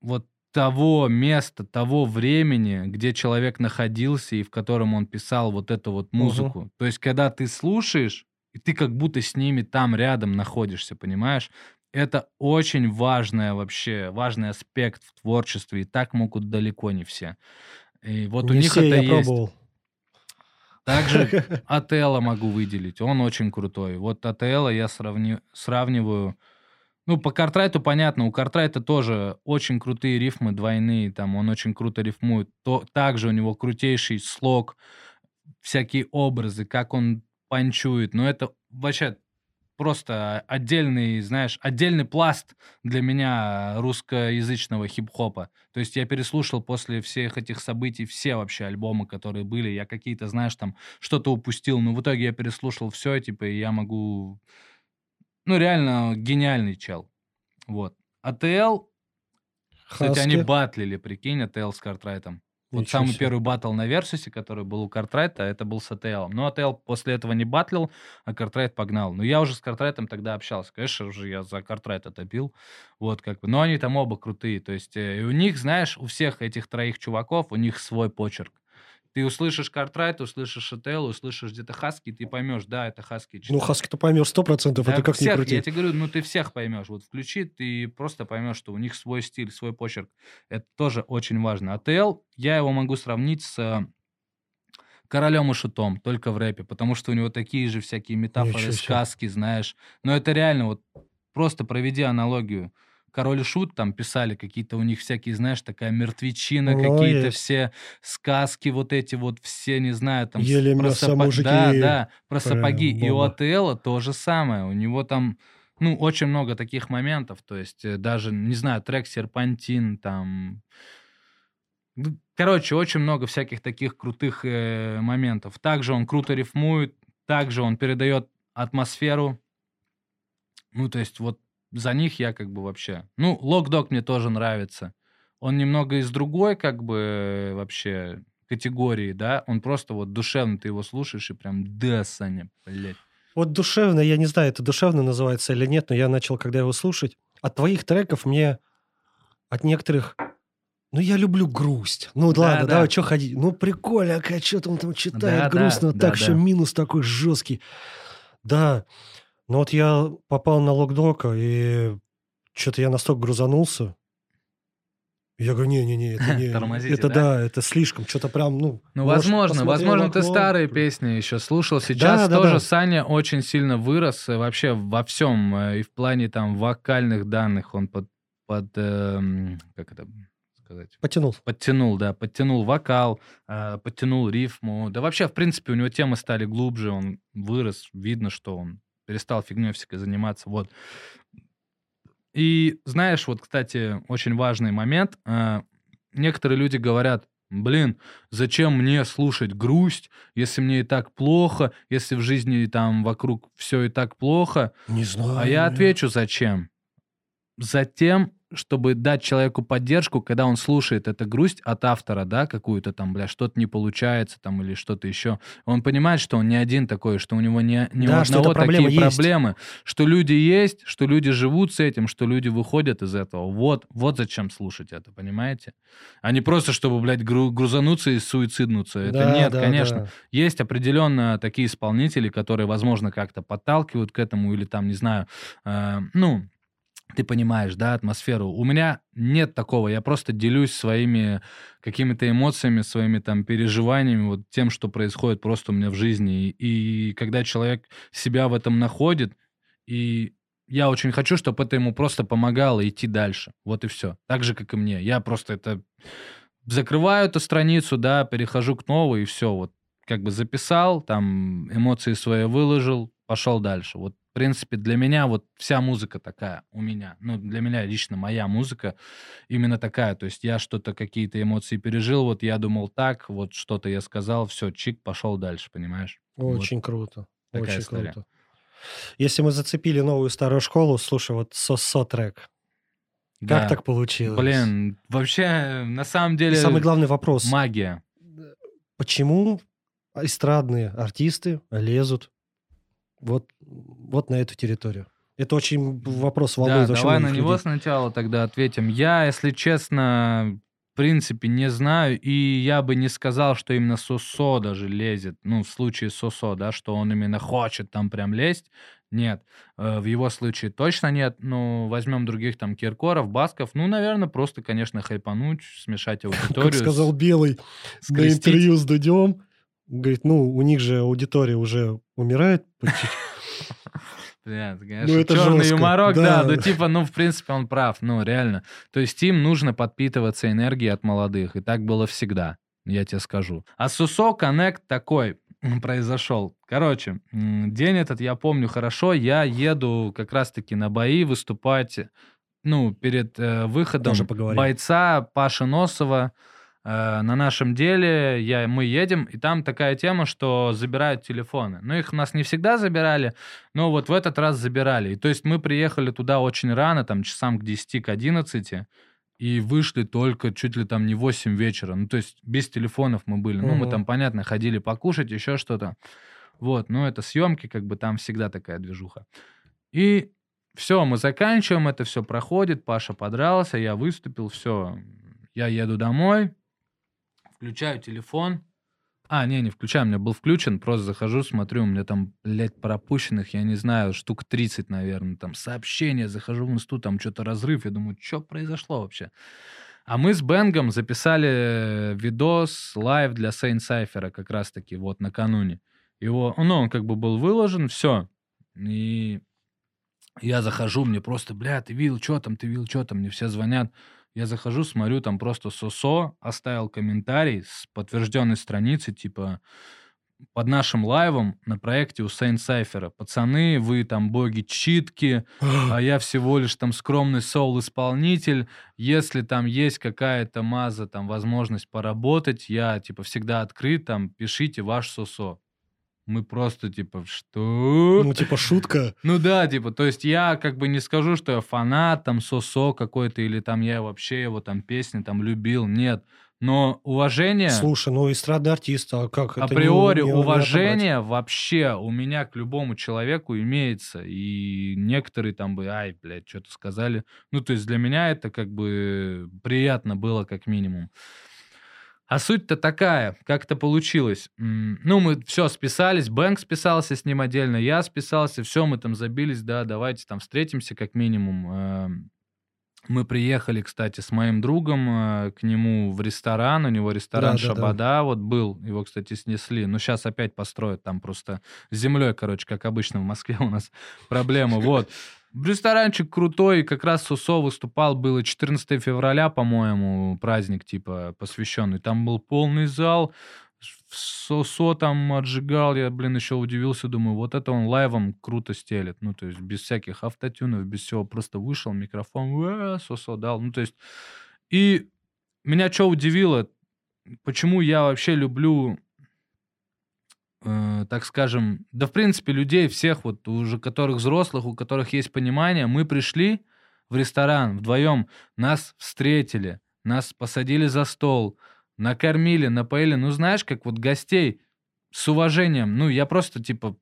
Вот того места, того времени, где человек находился и в котором он писал вот эту вот музыку. Угу. То есть, когда ты слушаешь, и ты как будто с ними там рядом находишься, понимаешь? Это очень важное вообще, важный аспект в творчестве, и так могут далеко не все. И вот не у них все, это я есть. Пробовал. Также *laughs* Ателла могу выделить, он очень крутой. Вот Ателла я сравни... сравниваю ну, по Картрайту понятно, у Картрайта тоже очень крутые рифмы двойные, там он очень круто рифмует. То, также у него крутейший слог, всякие образы, как он панчует. Но это вообще просто отдельный, знаешь, отдельный пласт для меня русскоязычного хип-хопа. То есть я переслушал после всех этих событий все вообще альбомы, которые были. Я какие-то, знаешь, там что-то упустил, но в итоге я переслушал все, типа, и я могу ну, реально гениальный чел. Вот. АТЛ, кстати, они батлили, прикинь, АТЛ с Картрайтом. Вот Ничего самый себе. первый батл на Версусе, который был у Картрайта, это был с АТЛ. Но АТЛ после этого не батлил, а Картрайт погнал. Но я уже с Картрайтом тогда общался. Конечно, уже я за Картрайта топил. Вот как бы. Но они там оба крутые. То есть э, и у них, знаешь, у всех этих троих чуваков, у них свой почерк. Ты услышишь Картрайт, услышишь Шател, услышишь где-то Хаски, ты поймешь, да, это Хаски. Ну, Хаски ты поймешь сто процентов, да, это как всех, ни крути. Я тебе говорю, ну, ты всех поймешь. Вот включи, ты просто поймешь, что у них свой стиль, свой почерк. Это тоже очень важно. АТЛ, я его могу сравнить с королем и шутом, только в рэпе, потому что у него такие же всякие метафоры, сказки, знаешь. Но это реально, вот просто проведи аналогию. Король и Шут там писали какие-то у них всякие, знаешь, такая мертвечина, какие-то все сказки вот эти вот все, не знаю, там... Ели про мясо сапо... мужики. Да, да, про Прям сапоги. Бомба. И у АТЛа то же самое. У него там, ну, очень много таких моментов. То есть э, даже, не знаю, трек «Серпантин», там... Короче, очень много всяких таких крутых э, моментов. Также он круто рифмует, также он передает атмосферу. Ну, то есть вот за них я как бы вообще... Ну, Локдог мне тоже нравится. Он немного из другой как бы вообще категории, да? Он просто вот душевно, ты его слушаешь и прям, да, Саня, блядь. Вот душевно, я не знаю, это душевно называется или нет, но я начал, когда его слушать, от твоих треков мне, от некоторых, ну, я люблю грусть. Ну, да, ладно, да. давай, что ходить? Ну, прикольно, а что-то он там читает да, грустно, да, так да, еще да. минус такой жесткий. Да, ну вот я попал на локдока, и что-то я настолько грузанулся. Я говорю, не-не-не, это не... *laughs* Тормозите, это да? да, это слишком, что-то прям, ну... Ну, возможно, возможно, ты старые песни еще слушал. Сейчас да, тоже да. Саня очень сильно вырос э, вообще во всем, э, и в плане там вокальных данных он под... под э, как это сказать? Подтянул. Подтянул, да, подтянул вокал, э, подтянул рифму. Да вообще, в принципе, у него темы стали глубже, он вырос, видно, что он перестал фигней всякой заниматься, вот. И знаешь, вот, кстати, очень важный момент. Э, некоторые люди говорят, блин, зачем мне слушать грусть, если мне и так плохо, если в жизни там вокруг все и так плохо. Не знаю. А я отвечу, зачем. Затем, чтобы дать человеку поддержку, когда он слушает эту грусть от автора, да, какую-то там, бля, что-то не получается там или что-то еще. Он понимает, что он не один такой, что у него не, не да, у одного такие есть. проблемы, что люди есть, что люди живут с этим, что люди выходят из этого. Вот, вот зачем слушать это, понимаете? А не просто, чтобы, блядь, гру- грузануться и суициднуться. Это да, нет, да, конечно. Да. Есть определенно такие исполнители, которые, возможно, как-то подталкивают к этому или там, не знаю, э, ну, ты понимаешь, да, атмосферу. У меня нет такого, я просто делюсь своими какими-то эмоциями, своими там переживаниями, вот тем, что происходит просто у меня в жизни. И, и когда человек себя в этом находит, и я очень хочу, чтобы это ему просто помогало идти дальше. Вот и все. Так же, как и мне. Я просто это закрываю эту страницу, да, перехожу к новой, и все. Вот как бы записал, там эмоции свои выложил, пошел дальше. Вот принципе, для меня вот вся музыка такая у меня. Ну, для меня лично моя музыка именно такая. То есть я что-то, какие-то эмоции пережил, вот я думал так, вот что-то я сказал, все, чик, пошел дальше, понимаешь? Очень вот. круто. Такая Очень история. круто. Если мы зацепили новую старую школу, слушай, вот сосо трек. Да. Как так получилось? Блин, вообще, на самом деле... И самый главный вопрос. Магия. Почему эстрадные артисты лезут вот, вот на эту территорию. Это очень вопрос волнует. Да, давай на него сначала тогда ответим. Я, если честно, в принципе, не знаю, и я бы не сказал, что именно Сосо даже лезет, ну, в случае Сосо, да, что он именно хочет там прям лезть. Нет, э, в его случае точно нет. Ну, возьмем других там Киркоров, Басков. Ну, наверное, просто, конечно, хайпануть, смешать *laughs* аудиторию. Как сказал Белый на интервью с Дудем, говорит, ну, у них же аудитория уже умирает *laughs* Блядь, конечно, ну, это черный жестко. юморок, да. да, ну типа, ну, в принципе, он прав, ну, реально. То есть им нужно подпитываться энергией от молодых, и так было всегда, я тебе скажу. А Сусо Коннект такой произошел. Короче, день этот я помню хорошо, я еду как раз-таки на бои выступать, ну, перед э, выходом бойца Паши Носова, Э, на нашем деле я, мы едем, и там такая тема, что забирают телефоны. Ну, их у нас не всегда забирали, но вот в этот раз забирали. И то есть мы приехали туда очень рано, там часам к 10, к 11, и вышли только чуть ли там не 8 вечера. Ну, то есть без телефонов мы были. Ну, мы там, понятно, ходили покушать, еще что-то. Вот, ну, это съемки, как бы там всегда такая движуха. И все, мы заканчиваем, это все проходит, Паша подрался, я выступил, все, я еду домой, включаю телефон. А, не, не включаю, у меня был включен, просто захожу, смотрю, у меня там, блядь, пропущенных, я не знаю, штук 30, наверное, там сообщения, захожу в институт, там что-то разрыв, я думаю, что произошло вообще? А мы с Бенгом записали видос live для Сейн Сайфера как раз-таки вот накануне. Его, ну, он как бы был выложен, все. И я захожу, мне просто, бля, ты видел, что там, ты видел, что там, мне все звонят. Я захожу, смотрю, там просто Сосо оставил комментарий с подтвержденной страницы, типа под нашим лайвом на проекте у Сейн Сайфера. Пацаны, вы там боги читки, *gasps* а я всего лишь там скромный соул-исполнитель. Если там есть какая-то маза, там возможность поработать, я типа всегда открыт, там пишите ваш Сосо мы просто типа, что? Ну, типа, шутка. *laughs* Ну да, типа, то есть я как бы не скажу, что я фанат, там, сосо какой-то, или там я вообще его там песни там любил, нет. Но уважение... Слушай, ну эстрадный артист, а как? Априори не, не, уважение не вообще у меня к любому человеку имеется. И некоторые там бы, ай, блядь, что-то сказали. Ну, то есть для меня это как бы приятно было как минимум. А суть-то такая, как это получилось. Ну, мы все списались, Бэнк списался с ним отдельно, я списался, все, мы там забились, да, давайте там встретимся как минимум. Эм, мы приехали, кстати, с моим другом э, к нему в ресторан, у него ресторан да, Шабада, да, да. вот был, его, кстати, снесли, но сейчас опять построят, там просто землей, короче, как обычно в Москве у нас *laughs* проблема, вот. Ресторанчик крутой, как раз Сусо выступал, было 14 февраля, по-моему, праздник, типа, посвященный. Там был полный зал, Сосо там отжигал, я, блин, еще удивился, думаю, вот это он лайвом круто стелит, ну, то есть без всяких автотюнов, без всего, просто вышел, микрофон, Сосо дал, ну, то есть, и меня что удивило, почему я вообще люблю э, так скажем, да в принципе людей всех вот уже которых взрослых, у которых есть понимание, мы пришли в ресторан вдвоем, нас встретили, нас посадили за стол, накормили, напоили. Ну, знаешь, как вот гостей с уважением. Ну, я просто, типа,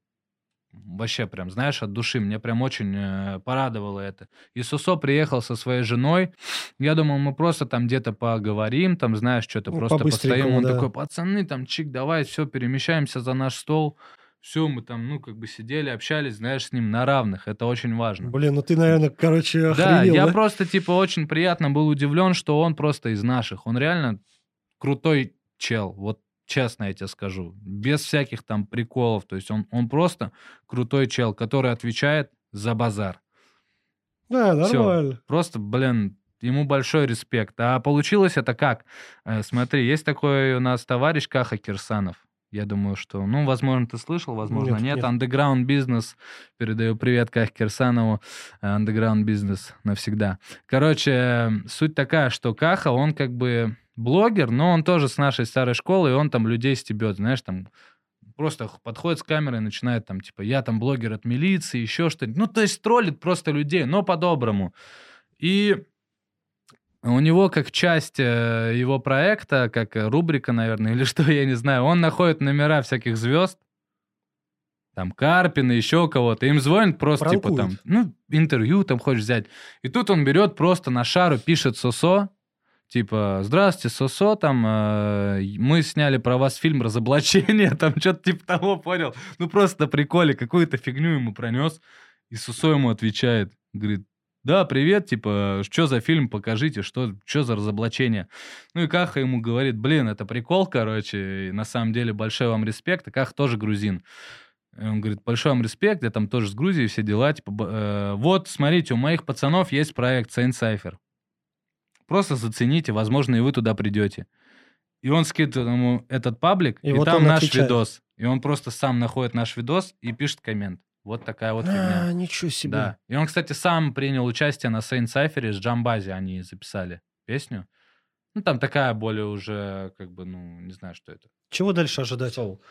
вообще прям, знаешь, от души. Мне прям очень э, порадовало это. И Сусо приехал со своей женой. Я думал, мы просто там где-то поговорим, там, знаешь, что-то ну, просто постоим. Он да. такой, пацаны, там, чик, давай, все, перемещаемся за наш стол. Все, мы там, ну, как бы сидели, общались, знаешь, с ним на равных. Это очень важно. Блин, ну ты, наверное, короче, охренел, Да, я да? просто, типа, очень приятно был удивлен, что он просто из наших. Он реально крутой чел. Вот честно я тебе скажу. Без всяких там приколов. То есть он, он просто крутой чел, который отвечает за базар. Да, нормально. Всё. Просто, блин, ему большой респект. А получилось это как? Э, смотри, есть такой у нас товарищ Каха Кирсанов. Я думаю, что, ну, возможно, ты слышал, возможно, нет. нет. Underground бизнес. Передаю привет Ках Кирсанову. Underground бизнес навсегда. Короче, суть такая, что Каха, он как бы блогер, но он тоже с нашей старой школы, и он там людей стебет, знаешь, там просто подходит с камерой и начинает там, типа, я там блогер от милиции, еще что-нибудь. Ну, то есть троллит просто людей, но по-доброму. И у него как часть э, его проекта, как рубрика, наверное, или *laughs* что, я не знаю, он находит номера всяких звезд, там Карпина, еще кого-то, им звонят просто, Пранкует. типа, там, ну, интервью там хочешь взять. И тут он берет просто на шару, пишет Сосо, типа, здравствуйте, Сосо, там, э, мы сняли про вас фильм «Разоблачение», *laughs* там, что-то типа того, понял? Ну, просто на приколе, какую-то фигню ему пронес, и Сосо ему отвечает, говорит, да, привет, типа, что за фильм, покажите, что, что за разоблачение. Ну и Каха ему говорит, блин, это прикол, короче, и на самом деле большой вам респект, и Каха тоже грузин. И он говорит, большой вам респект, я там тоже с Грузией, все дела, типа, э, вот, смотрите, у моих пацанов есть проект Saint Cypher. Просто зацените, возможно, и вы туда придете. И он скидывает ему этот паблик, и, и вот там наш отвечает. видос. И он просто сам находит наш видос и пишет коммент. Вот такая вот фигня. А, ничего себе. Да. И он, кстати, сам принял участие на Сейн Сайфере с Джамбази, они записали песню. Ну, там такая более уже, как бы, ну, не знаю, что это. Чего дальше ожидать? Соул.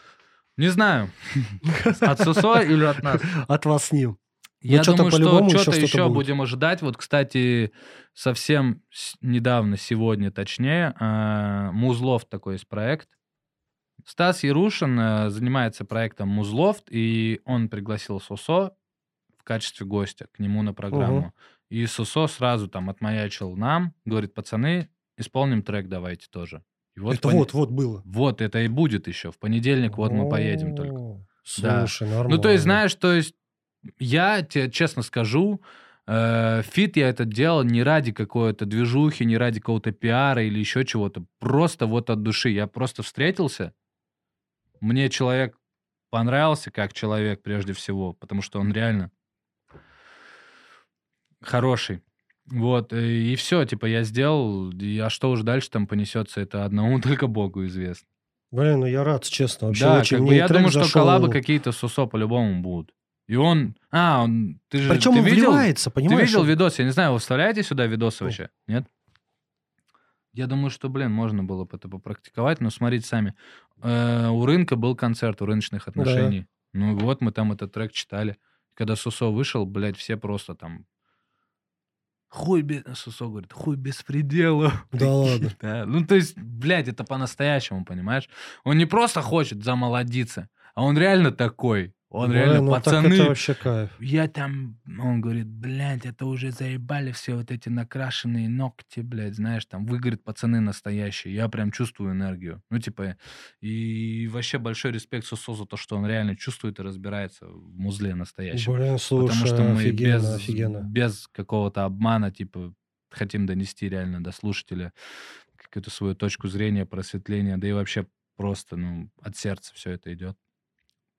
Не знаю. *laughs* От Сусо или от нас? От вас с ним. Я ну, думаю, что что-то еще, еще будем ожидать. Вот, кстати, совсем недавно, сегодня точнее, а, Музлов такой есть проект. Стас Ярушин э, занимается проектом Музлофт, и он пригласил Сосо в качестве гостя к нему на программу. Угу. И Сосо сразу там отмаячил нам, говорит, пацаны, исполним трек давайте тоже. И вот это пон... вот, вот было. Вот, это и будет еще. В понедельник вот мы поедем только. Слушай, да. нормально. Ну, то есть, знаешь, то есть, я тебе честно скажу, э, фит я это делал не ради какой-то движухи, не ради какого-то пиара или еще чего-то. Просто вот от души. Я просто встретился, мне человек понравился как человек прежде всего, потому что он реально хороший. Вот, и все, типа, я сделал, а что уже дальше там понесется, это одному *laughs* только Богу известно. Блин, ну я рад, честно, вообще да, очень. Как бы я думаю, зашел... что коллабы какие-то с УСО по-любому будут. И он... А, он... Ты же... Причем ты он видел, вливается, понимаешь? Ты видел видос? Я не знаю, вы вставляете сюда видосы вообще? Нет? Я думаю, что, блин, можно было бы это попрактиковать, но смотрите сами. Э, у рынка был концерт у рыночных отношений. Да. Ну вот мы там этот трек читали. Когда Сусо вышел, блядь, все просто там хуй без... Сусо говорит, хуй без предела. Да ладно. *laughs* да. Ну, то есть, блядь, это по-настоящему, понимаешь? Он не просто хочет замолодиться, а он реально такой. Он Ой, реально, ну, пацаны, так это вообще кайф. я там, он говорит, блядь, это уже заебали все вот эти накрашенные ногти, блядь, знаешь, там, вы, говорит, пацаны настоящие, я прям чувствую энергию. Ну, типа, и вообще большой респект Сусо за то, что он реально чувствует и разбирается в музле настоящем. Блин, слушай, Потому что мы офигенно, без, офигенно. без какого-то обмана, типа, хотим донести реально до слушателя какую-то свою точку зрения, просветления, да и вообще просто, ну, от сердца все это идет.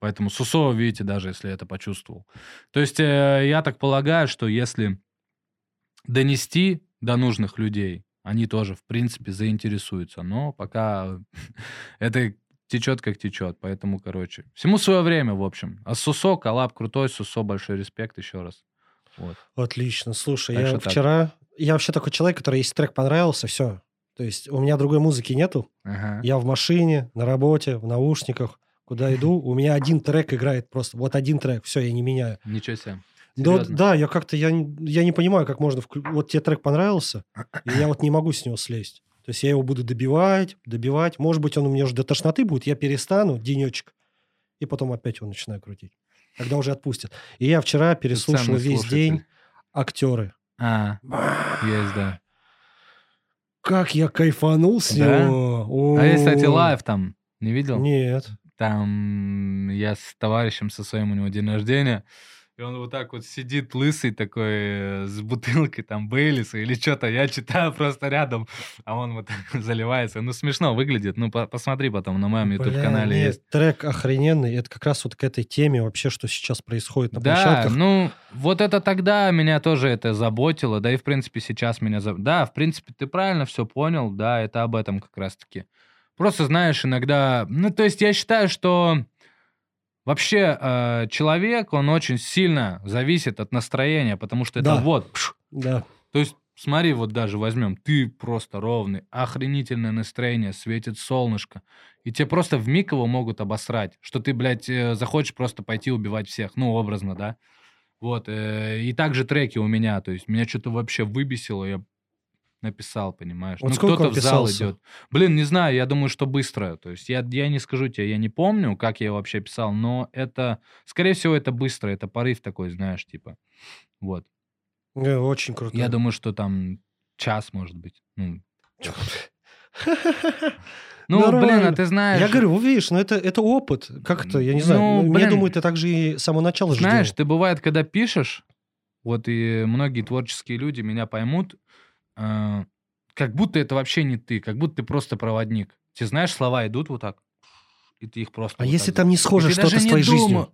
Поэтому Сусо, видите, даже если это почувствовал. То есть э, я так полагаю, что если донести до нужных людей, они тоже, в принципе, заинтересуются. Но пока *laughs* это течет как течет. Поэтому, короче, всему свое время, в общем. А Сусо, коллаб крутой, Сусо, большой респект еще раз. Вот. Отлично. Слушай, так я вчера... Так. Я вообще такой человек, который, если трек понравился, все. То есть у меня другой музыки нету. Ага. Я в машине, на работе, в наушниках куда иду, у меня один трек играет просто, вот один трек, все, я не меняю. Ничего себе. Да, да, я как-то, я, я не понимаю, как можно... Вклю... Вот тебе трек понравился, и я вот не могу с него слезть. То есть я его буду добивать, добивать. Может быть, он у меня уже до тошноты будет, я перестану, денечек, и потом опять его начинаю крутить. Когда уже отпустят. И я вчера переслушал весь слушатель. день актеры. А, есть, да. Как я кайфанул с да? него. А есть, кстати, live там. Не видел? Нет. Там я с товарищем со своим, у него день рождения, и он вот так вот сидит лысый такой э, с бутылкой там Бейлиса или что-то. Я читаю *laughs* просто рядом, а он вот *laughs* заливается. Ну, смешно выглядит. Ну, по посмотри потом на моем YouTube-канале есть. Трек охрененный. Это как раз вот к этой теме вообще, что сейчас происходит на да, площадках. Да, ну, вот это тогда меня тоже это заботило. Да и, в принципе, сейчас меня... Да, в принципе, ты правильно все понял. Да, это об этом как раз-таки. Просто, знаешь, иногда... Ну, то есть я считаю, что вообще э, человек, он очень сильно зависит от настроения, потому что это да. вот... Пш, да. То есть смотри, вот даже возьмем, ты просто ровный, охренительное настроение, светит солнышко, и тебе просто в миг его могут обосрать, что ты, блядь, э, захочешь просто пойти убивать всех, ну, образно, да? Вот, э, и также треки у меня, то есть меня что-то вообще выбесило, я написал, понимаешь? Вот ну, кто-то в зал идет. Блин, не знаю, я думаю, что быстро. То есть я, я не скажу тебе, я не помню, как я вообще писал, но это, скорее всего, это быстро, это порыв такой, знаешь, типа. Вот. Не, очень круто. Я думаю, что там час, может быть. Ну, *laughs* ну блин, а ты знаешь... Я говорю, видишь, ну это, это опыт. Как это, я не знаю. Ну, блин, я думаю, ты так же и с самого начала Знаешь, ты бывает, когда пишешь, вот и многие творческие люди меня поймут, э, как будто это вообще не ты, как будто ты просто проводник. Ты знаешь, слова идут вот так, и ты их просто... А вот если там не схоже что-то с твоей жизнью?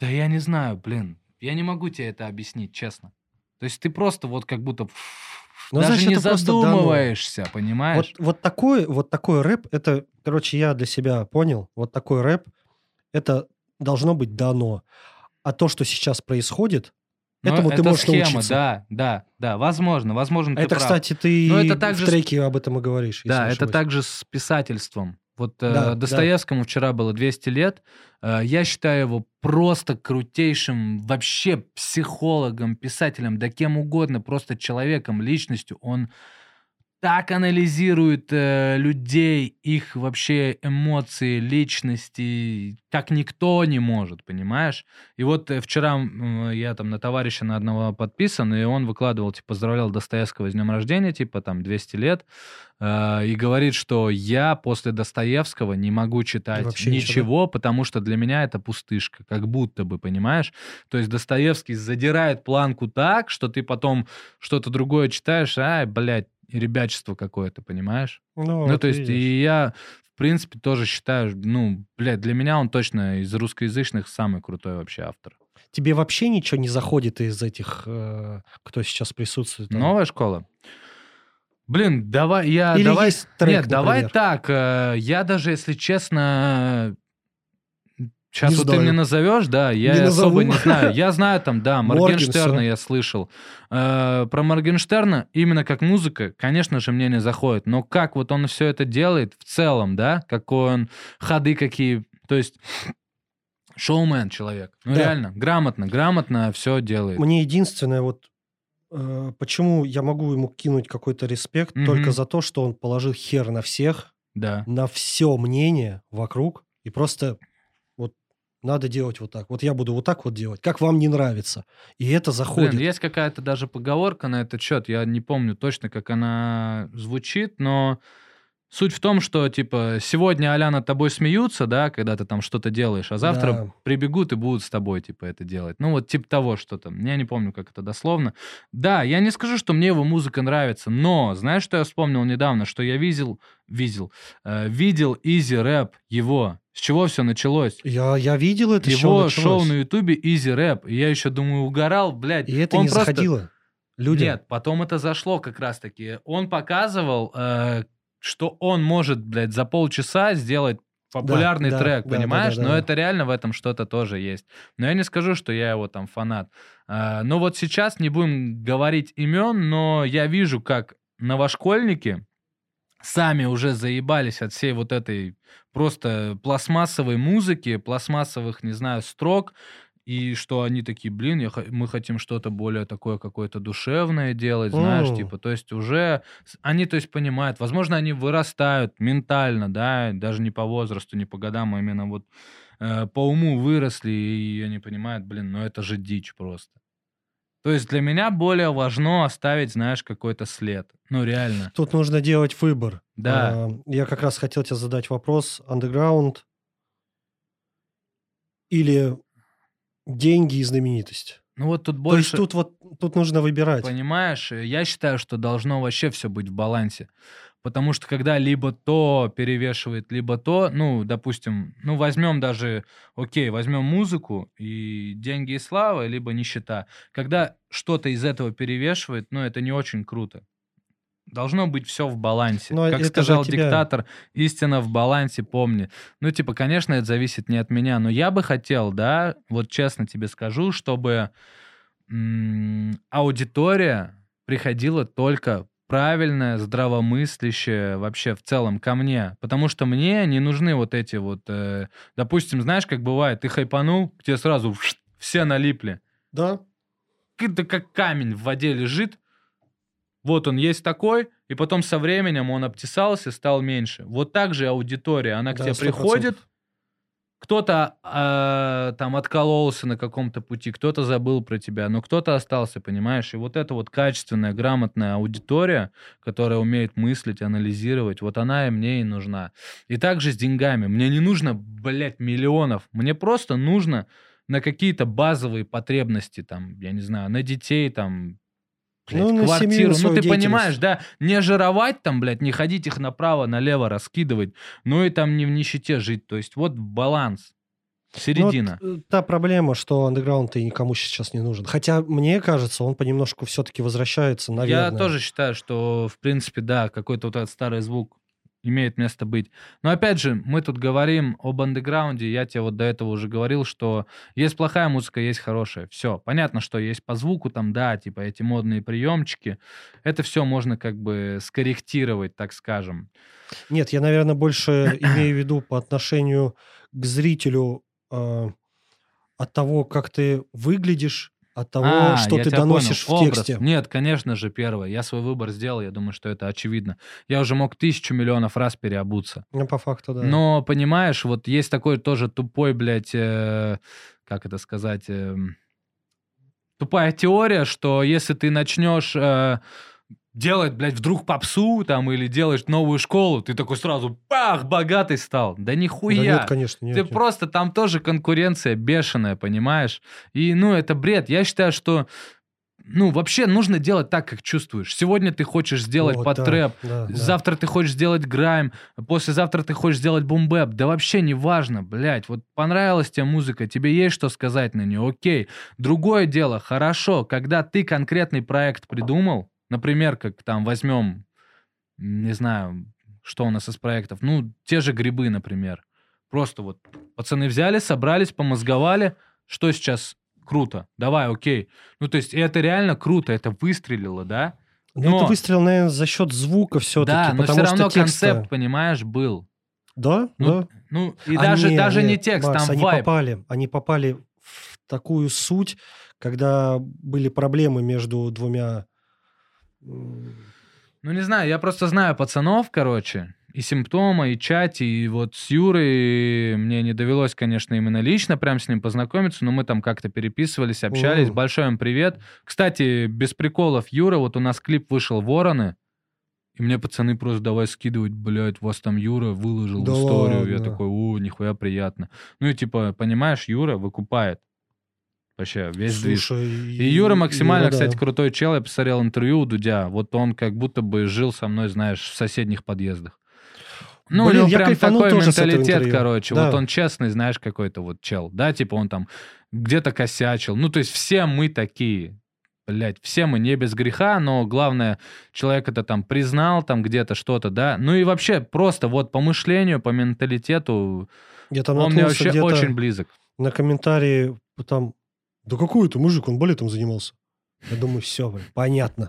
Да я не знаю, блин. Я не могу тебе это объяснить, честно. То есть ты просто вот как будто... Ну, даже значит, не задумываешься, дано. понимаешь? Вот, вот, такой, вот такой рэп, это, короче, я для себя понял, вот такой рэп, это должно быть дано. А то, что сейчас происходит, Этому это ты можешь схема, научиться. Да, да, да, возможно, возможно, Это, прав. кстати, ты Но это также в треке об этом и говоришь. Да, это также с писательством. Вот э, да, э, Достоевскому да. вчера было 200 лет. Э, я считаю его просто крутейшим вообще психологом, писателем, да кем угодно, просто человеком, личностью. Он так анализирует э, людей, их вообще эмоции, личности, как никто не может, понимаешь? И вот э, вчера э, я там на товарища на одного подписан, и он выкладывал, типа, поздравлял Достоевского с днем рождения, типа, там, 200 лет, э, и говорит, что я после Достоевского не могу читать вообще ничего, ничего потому что для меня это пустышка, как будто бы, понимаешь? То есть Достоевский задирает планку так, что ты потом что-то другое читаешь, ай, блядь, ребячество какое-то, понимаешь? Ну, ну то есть, и я, в принципе, тоже считаю, ну, блядь, для меня он точно из русскоязычных самый крутой вообще автор. Тебе вообще ничего не заходит из этих, э, кто сейчас присутствует? Там? Новая школа? Блин, давай, я... Или давай, есть трек, Нет, например. давай так, э, я даже, если честно, Сейчас не вот знаю. ты мне назовешь, да, я не особо не знаю. Я знаю там, да, *laughs* Моргенштерна я слышал. Э, про Моргенштерна именно как музыка, конечно же, мне не заходит. Но как вот он все это делает в целом, да, какой он, ходы какие, то есть *sniffs* шоумен человек. Ну да. реально, грамотно, грамотно все делает. Мне единственное вот э, почему я могу ему кинуть какой-то респект mm-hmm. только за то, что он положил хер на всех, да. на все мнение вокруг и просто надо делать вот так. Вот я буду вот так вот делать, как вам не нравится. И это заходит. Блин, есть какая-то даже поговорка на этот счет. Я не помню точно, как она звучит, но Суть в том, что, типа, сегодня Аля над тобой смеются, да, когда ты там что-то делаешь, а завтра да. прибегут и будут с тобой, типа, это делать. Ну, вот типа того что-то. Я не помню, как это дословно. Да, я не скажу, что мне его музыка нравится, но знаешь, что я вспомнил недавно? Что я видел, видел, э, видел Изи Рэп его. С чего все началось? Я, я видел это, Его шоу на Ютубе Изи Рэп. И я еще думаю, угорал, блядь. И это не просто... заходило. Люди. Нет, потом это зашло как раз-таки. Он показывал, э, что он может, блядь, за полчаса сделать популярный да, трек, да, понимаешь? Да, да, да, Но да. это реально в этом что-то тоже есть. Но я не скажу, что я его там фанат. А, но вот сейчас не будем говорить имен, но я вижу, как новошкольники сами уже заебались от всей вот этой просто пластмассовой музыки, пластмассовых, не знаю, строк, и что они такие, блин, я, мы хотим что-то более такое какое-то душевное делать, знаешь, mm. типа, то есть уже они, то есть, понимают, возможно, они вырастают ментально, да, даже не по возрасту, не по годам, а именно вот э, по уму выросли, и они понимают, блин, ну это же дичь просто. То есть для меня более важно оставить, знаешь, какой-то след. Ну, реально. Тут нужно делать выбор. Да. А, я как раз хотел тебе задать вопрос. Underground или деньги и знаменитость? Ну вот тут больше... То есть тут вот тут нужно выбирать. Понимаешь, я считаю, что должно вообще все быть в балансе. Потому что когда либо то перевешивает, либо то, ну, допустим, ну, возьмем даже, окей, возьмем музыку и деньги и слава, либо нищета. Когда что-то из этого перевешивает, ну, это не очень круто. Должно быть все в балансе. Но как сказал тебя... диктатор, истина в балансе, помни. Ну, типа, конечно, это зависит не от меня, но я бы хотел, да, вот честно тебе скажу, чтобы м- аудитория приходила только правильная, здравомыслящая вообще в целом ко мне. Потому что мне не нужны вот эти вот... Э, допустим, знаешь, как бывает, ты хайпанул, тебе сразу все налипли. Да. Это как камень в воде лежит. Вот он есть такой, и потом со временем он обтесался, стал меньше. Вот так же аудитория, она к да, тебе 100%. приходит, кто-то э, там откололся на каком-то пути, кто-то забыл про тебя, но кто-то остался, понимаешь? И вот эта вот качественная, грамотная аудитория, которая умеет мыслить, анализировать, вот она и мне и нужна. И также с деньгами. Мне не нужно, блядь, миллионов. Мне просто нужно на какие-то базовые потребности, там, я не знаю, на детей, там, блядь, ну, квартиру. Ну, ты понимаешь, да, не жировать там, блядь, не ходить их направо-налево раскидывать, ну и там не в нищете жить. То есть вот баланс. Середина. Ну, вот, э, та проблема, что андеграунд и никому сейчас не нужен. Хотя, мне кажется, он понемножку все-таки возвращается, наверное. Я тоже считаю, что, в принципе, да, какой-то вот этот старый звук имеет место быть. Но опять же, мы тут говорим об андеграунде. Я тебе вот до этого уже говорил, что есть плохая музыка, есть хорошая. Все. Понятно, что есть по звуку там, да, типа эти модные приемчики. Это все можно как бы скорректировать, так скажем. Нет, я, наверное, больше *coughs* имею в виду по отношению к зрителю э, от того, как ты выглядишь от того, а, что ты доносишь понял. в Образ. тексте. Нет, конечно же, первое. Я свой выбор сделал, я думаю, что это очевидно. Я уже мог тысячу миллионов раз переобуться. Ну, по факту, да. Но, понимаешь, вот есть такой тоже тупой, блядь, э, как это сказать, э, тупая теория, что если ты начнешь... Э, делать, блядь, вдруг попсу там или делаешь новую школу, ты такой сразу, пах, богатый стал. Да нихуя. Да нет, конечно, нет. Ты нет. просто, там тоже конкуренция бешеная, понимаешь? И, ну, это бред. Я считаю, что ну, вообще нужно делать так, как чувствуешь. Сегодня ты хочешь сделать вот, под да, трэп, да, завтра да. ты хочешь сделать грайм, послезавтра ты хочешь сделать бумбэп. Да вообще не важно, блядь. Вот понравилась тебе музыка, тебе есть что сказать на нее, окей. Другое дело, хорошо, когда ты конкретный проект придумал, Например, как там возьмем, не знаю, что у нас из проектов, ну, те же грибы, например. Просто вот пацаны взяли, собрались, помозговали, что сейчас круто, давай, окей. Ну, то есть это реально круто, это выстрелило, да? Но, но это выстрел, наверное, за счет звука все-таки. Да, но все равно текста... концепт, понимаешь, был. Да, ну, да. Ну, и а даже, не, даже не, не текст, Макс, там они вайб. попали, они попали в такую суть, когда были проблемы между двумя ну, не знаю, я просто знаю пацанов, короче, и симптомы, и чати, и вот с Юрой мне не довелось, конечно, именно лично прям с ним познакомиться, но мы там как-то переписывались, общались. О. Большой им привет. Кстати, без приколов, Юра, вот у нас клип вышел «Вороны», и мне пацаны просто давай скидывать, блядь, вас там Юра выложил да историю. Ладно. Я такой, о, нихуя приятно. Ну и типа, понимаешь, Юра выкупает. Вообще, весь Слушай, движ. И, Юра максимально, Юра, кстати, да. крутой чел. Я посмотрел интервью у Дудя. Вот он как будто бы жил со мной, знаешь, в соседних подъездах. Ну, Блин, у него прям такой менталитет, короче. Да. Вот он честный, знаешь, какой-то вот чел. Да, типа он там где-то косячил. Ну, то есть все мы такие. Блять, все мы не без греха, но главное, человек это там признал, там где-то что-то, да. Ну и вообще, просто вот по мышлению, по менталитету, Я там он мне вообще очень близок. На комментарии там да какой это мужик, он балетом занимался. Я думаю, все, блин, понятно.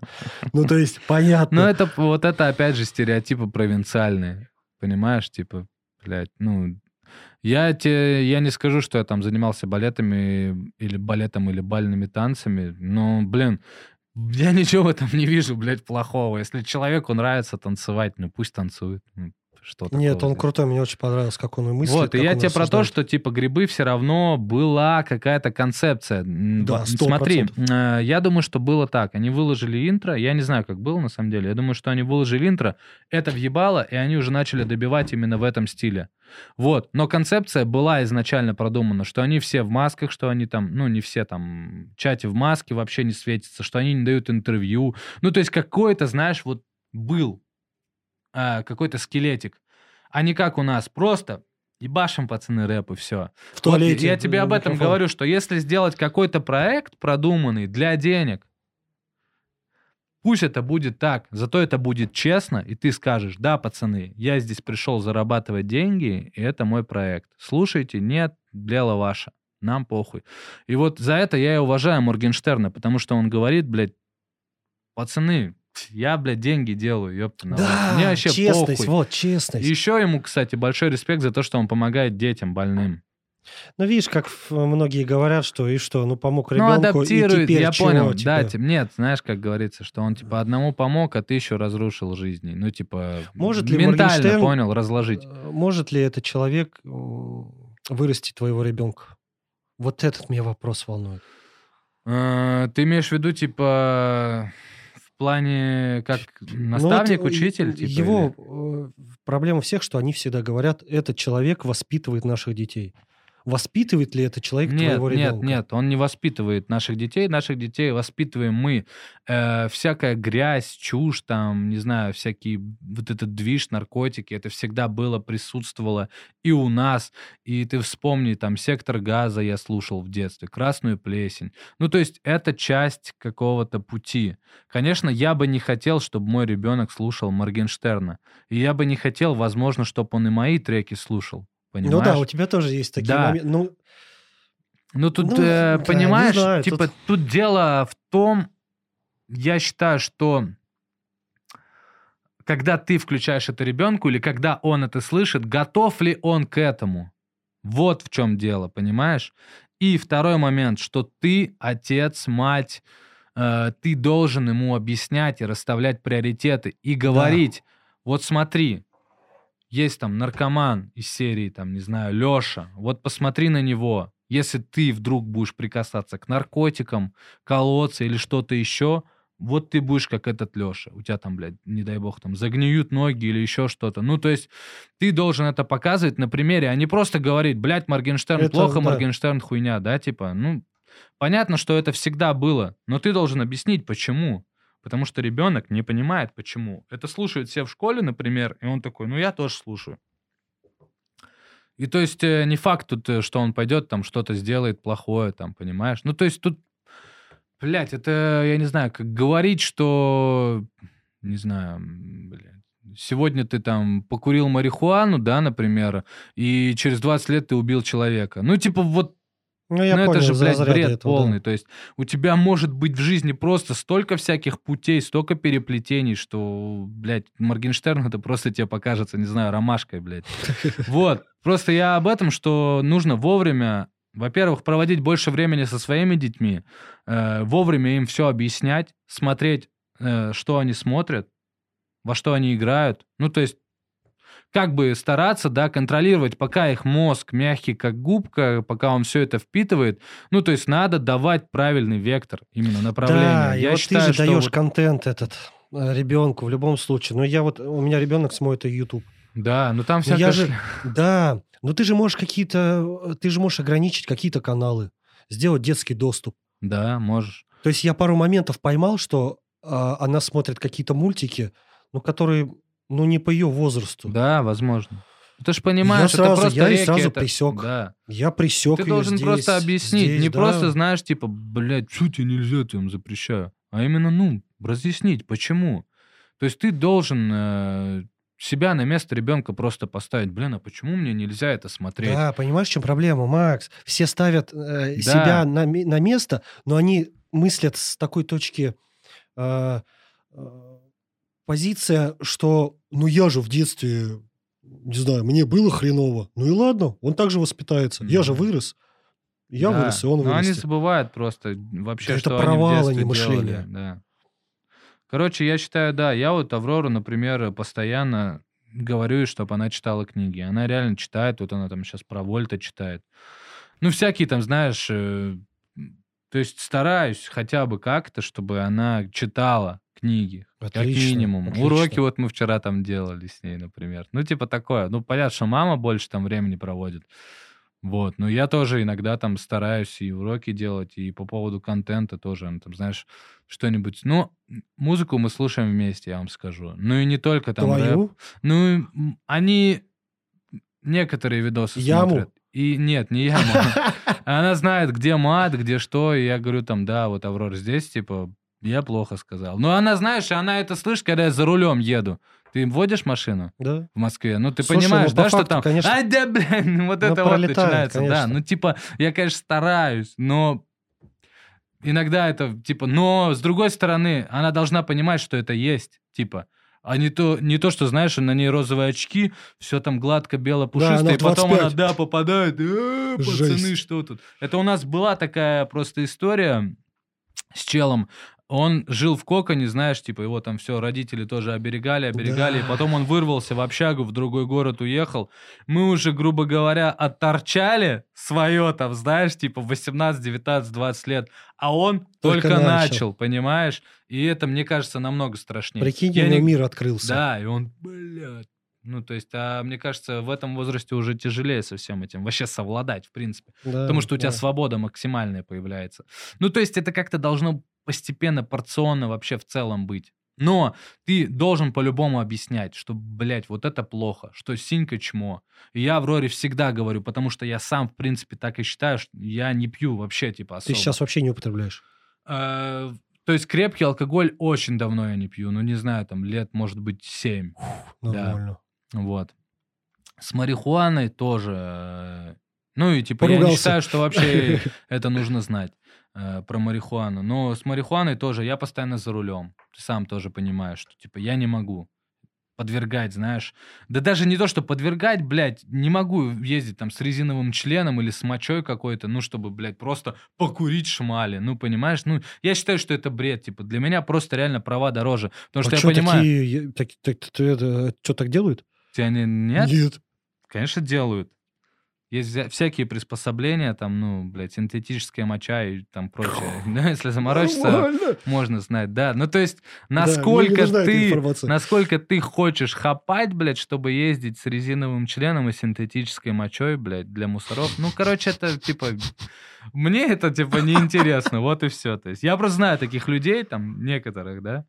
Ну, то есть, понятно. Ну, это вот это, опять же, стереотипы провинциальные. Понимаешь, типа, блядь, ну, Я, те, я не скажу, что я там занимался балетами или балетом или бальными танцами, но, блин, я ничего в этом не вижу, блядь, плохого. Если человеку нравится танцевать, ну пусть танцует. Что Нет, он крутой, мне очень понравилось, как он и мыслит. Вот, и я тебе про то, что типа грибы все равно была какая-то концепция. Да, 100%. Смотри, э, я думаю, что было так. Они выложили интро, я не знаю, как было на самом деле. Я думаю, что они выложили интро, это въебало, и они уже начали добивать именно в этом стиле. Вот, но концепция была изначально продумана, что они все в масках, что они там, ну, не все там, чате в маске вообще не светятся, что они не дают интервью. Ну, то есть какой-то, знаешь, вот был а, какой-то скелетик. А не как у нас, просто ебашим, пацаны, рэп и все. В туалете. Вот я тебе об этом микрофон. говорю, что если сделать какой-то проект продуманный для денег, пусть это будет так, зато это будет честно, и ты скажешь, да, пацаны, я здесь пришел зарабатывать деньги, и это мой проект. Слушайте, нет, дело ваше, нам похуй. И вот за это я и уважаю Моргенштерна, потому что он говорит, блядь, пацаны, я, блядь, деньги делаю, ёпта. Да, Мне вообще честность, похуй. вот, честность. Еще ему, кстати, большой респект за то, что он помогает детям больным. Ну, видишь, как многие говорят, что и что, ну, помог ребенку, ну, адаптирует, и теперь я чего, понял, типа... да, типа, нет, знаешь, как говорится, что он, типа, одному помог, а ты еще разрушил жизни. Ну, типа, может ли ментально, понял, разложить. Э, может ли этот человек вырастить твоего ребенка? Вот этот меня вопрос волнует. А, ты имеешь в виду, типа, плане как наставник, ну, вот учитель? Типа, его или? Э, проблема всех, что они всегда говорят, этот человек воспитывает наших детей. Воспитывает ли это человек нет, твоего ребенка? Нет, нет, он не воспитывает наших детей. Наших детей воспитываем мы. Э, всякая грязь, чушь, там, не знаю, всякий вот этот движ, наркотики, это всегда было, присутствовало и у нас. И ты вспомни, там, «Сектор газа» я слушал в детстве, «Красную плесень». Ну, то есть это часть какого-то пути. Конечно, я бы не хотел, чтобы мой ребенок слушал Моргенштерна. И я бы не хотел, возможно, чтобы он и мои треки слушал. Понимаешь? Ну да, у тебя тоже есть такие да. моменты. Ну, ну тут, ну, э, да, понимаешь, знаю, типа тут... тут дело в том, я считаю, что когда ты включаешь это ребенку или когда он это слышит, готов ли он к этому? Вот в чем дело, понимаешь? И второй момент, что ты отец, мать, э, ты должен ему объяснять и расставлять приоритеты и говорить, да. вот смотри, есть там наркоман из серии, там, не знаю, Леша, вот посмотри на него. Если ты вдруг будешь прикасаться к наркотикам, колоться или что-то еще, вот ты будешь как этот Леша. У тебя там, блядь, не дай бог, там загниют ноги или еще что-то. Ну, то есть ты должен это показывать на примере, а не просто говорить, блядь, Моргенштерн это, плохо, да. Моргенштерн хуйня, да, типа, ну, понятно, что это всегда было, но ты должен объяснить, почему. Потому что ребенок не понимает, почему. Это слушают все в школе, например, и он такой, ну я тоже слушаю. И то есть э, не факт тут, э, что он пойдет там что-то сделает плохое, там, понимаешь? Ну то есть тут, блядь, это, я не знаю, как говорить, что, не знаю, блядь, сегодня ты там покурил марихуану, да, например, и через 20 лет ты убил человека. Ну, типа, вот ну, я ну понял, это же, блядь, бред этого, полный. Да. То есть у тебя может быть в жизни просто столько всяких путей, столько переплетений, что, блядь, Моргенштерн это просто тебе покажется, не знаю, ромашкой, блядь. *laughs* Вот. Просто я об этом, что нужно вовремя во-первых, проводить больше времени со своими детьми, э, вовремя им все объяснять, смотреть, э, что они смотрят, во что они играют. Ну, то есть как бы стараться, да, контролировать, пока их мозг мягкий, как губка, пока он все это впитывает. Ну, то есть надо давать правильный вектор, именно направление. Да, я и вот считаю, ты же даешь вот... контент этот э, ребенку в любом случае. Но я вот, у меня ребенок смотрит YouTube. Да, ну там всякое... же, *laughs* да, но ты же можешь какие-то, ты же можешь ограничить какие-то каналы, сделать детский доступ. Да, можешь. То есть я пару моментов поймал, что а, она смотрит какие-то мультики, ну, которые ну, не по ее возрасту. Да, возможно. Ты же понимаешь, я сразу, это просто я реки, сразу это... присек. Да. Я присек Ты должен здесь, просто объяснить, здесь, не да. просто, знаешь, типа, блядь, что тебе нельзя, я запрещаю, а именно, ну, разъяснить, почему. То есть ты должен э, себя на место ребенка просто поставить. Блин, а почему мне нельзя это смотреть? Да, понимаешь, в чем проблема, Макс? Все ставят э, да. себя на, на место, но они мыслят с такой точки... Э, э, позиция, что ну я же в детстве не знаю, мне было хреново. Ну и ладно, он также воспитается. Я же вырос. Я Да. вырос, и он Но вырос. они забывают просто вообще, Да это что провал, а они не в детстве делали. мышление. Да. Короче, я считаю, да, я вот Аврору, например, постоянно говорю, чтобы она читала книги. Она реально читает, вот она там сейчас про Вольта читает. Ну, всякие там, знаешь, э, то есть стараюсь хотя бы как-то, чтобы она читала книги. Как Отлично, минимум. отлично. Уроки вот мы вчера там делали с ней, например. Ну, типа такое. Ну, понятно, что мама больше там времени проводит. Вот. Но я тоже иногда там стараюсь и уроки делать, и по поводу контента тоже, ну, там, знаешь, что-нибудь. Ну, музыку мы слушаем вместе, я вам скажу. Ну, и не только там рэп. Твою? Ну, и, м, они некоторые видосы Яму? смотрят. И нет, не яму. *laughs* Она знает, где мат, где что, и я говорю там, да, вот Аврора здесь, типа, я плохо сказал. Но она, знаешь, она это слышит, когда я за рулем еду. Ты водишь машину Да. в Москве? Ну, ты Слушай, понимаешь, ну, да, что факту, там... конечно. Ай, да, блин, *laughs* вот Ну, это вот начинается. Да, конечно. ну, типа, я, конечно, стараюсь, но иногда это, типа, но, с другой стороны, она должна понимать, что это есть, типа, а не то, не то, что, знаешь, на ней розовые очки, все там гладко, бело, пушисто, она и потом она, 25. да, попадает, «Э, пацаны, Жесть. что тут? Это у нас была такая просто история с челом. Он жил в коконе, знаешь, типа его там все, родители тоже оберегали, оберегали, Да. и потом он вырвался в общагу, в другой город уехал. Мы уже, грубо говоря, отторчали свое там, знаешь, типа 18, 19, 20 лет, а он только, Только начал. начал. понимаешь? И это, мне кажется, намного страшнее. Прикинь, Я не- мир открылся. Да, и он, блядь. Ну, то есть, а мне кажется, в этом возрасте уже тяжелее со всем этим вообще совладать, в принципе. Да, Потому что у тебя да. свобода максимальная появляется. Ну, то есть это как-то должно постепенно, порционно вообще в целом быть. Но ты должен по-любому объяснять, что, блядь, вот это плохо, что синька чмо. И я Авроре всегда говорю, потому что я сам, в принципе, так и считаю, что я не пью вообще, типа, Ты особо. сейчас вообще не употребляешь. Э, То есть крепкий алкоголь очень давно я не пью. Ну, не знаю, там, лет, может быть, семь. Да. Нормально. Вот. С марихуаной тоже. э, Ну и типа я не Поругался. считаю, что вообще *laughs* это нужно знать э, про марихуану. Но с марихуаной тоже я постоянно за рулем. Ты сам тоже понимаешь, что типа я не могу подвергать, знаешь. Да даже не то, что подвергать, блядь, не могу ездить там с резиновым членом или с мочой какой-то, ну, чтобы, блядь, просто покурить шмали. Ну, понимаешь? Ну, я считаю, что это бред, типа. Для меня просто реально права дороже. Потому что а я понимаю... такие... так- так- это, что, так делают? Тебя не... Нет? Нет. Конечно, делают. Есть вся- всякие приспособления, там, ну, блядь, синтетическая моча и там прочее. Да, *laughs* если заморочиться, Нормально. можно знать, да. Ну, то есть, мне не насколько нужна эта ты, информация. насколько ты хочешь хапать, блядь, чтобы ездить с резиновым членом и синтетической мочой, блядь, для мусоров. Ну, короче, это, типа, мне это, типа, неинтересно, вот и все. То есть, я просто знаю таких людей, там, некоторых, да,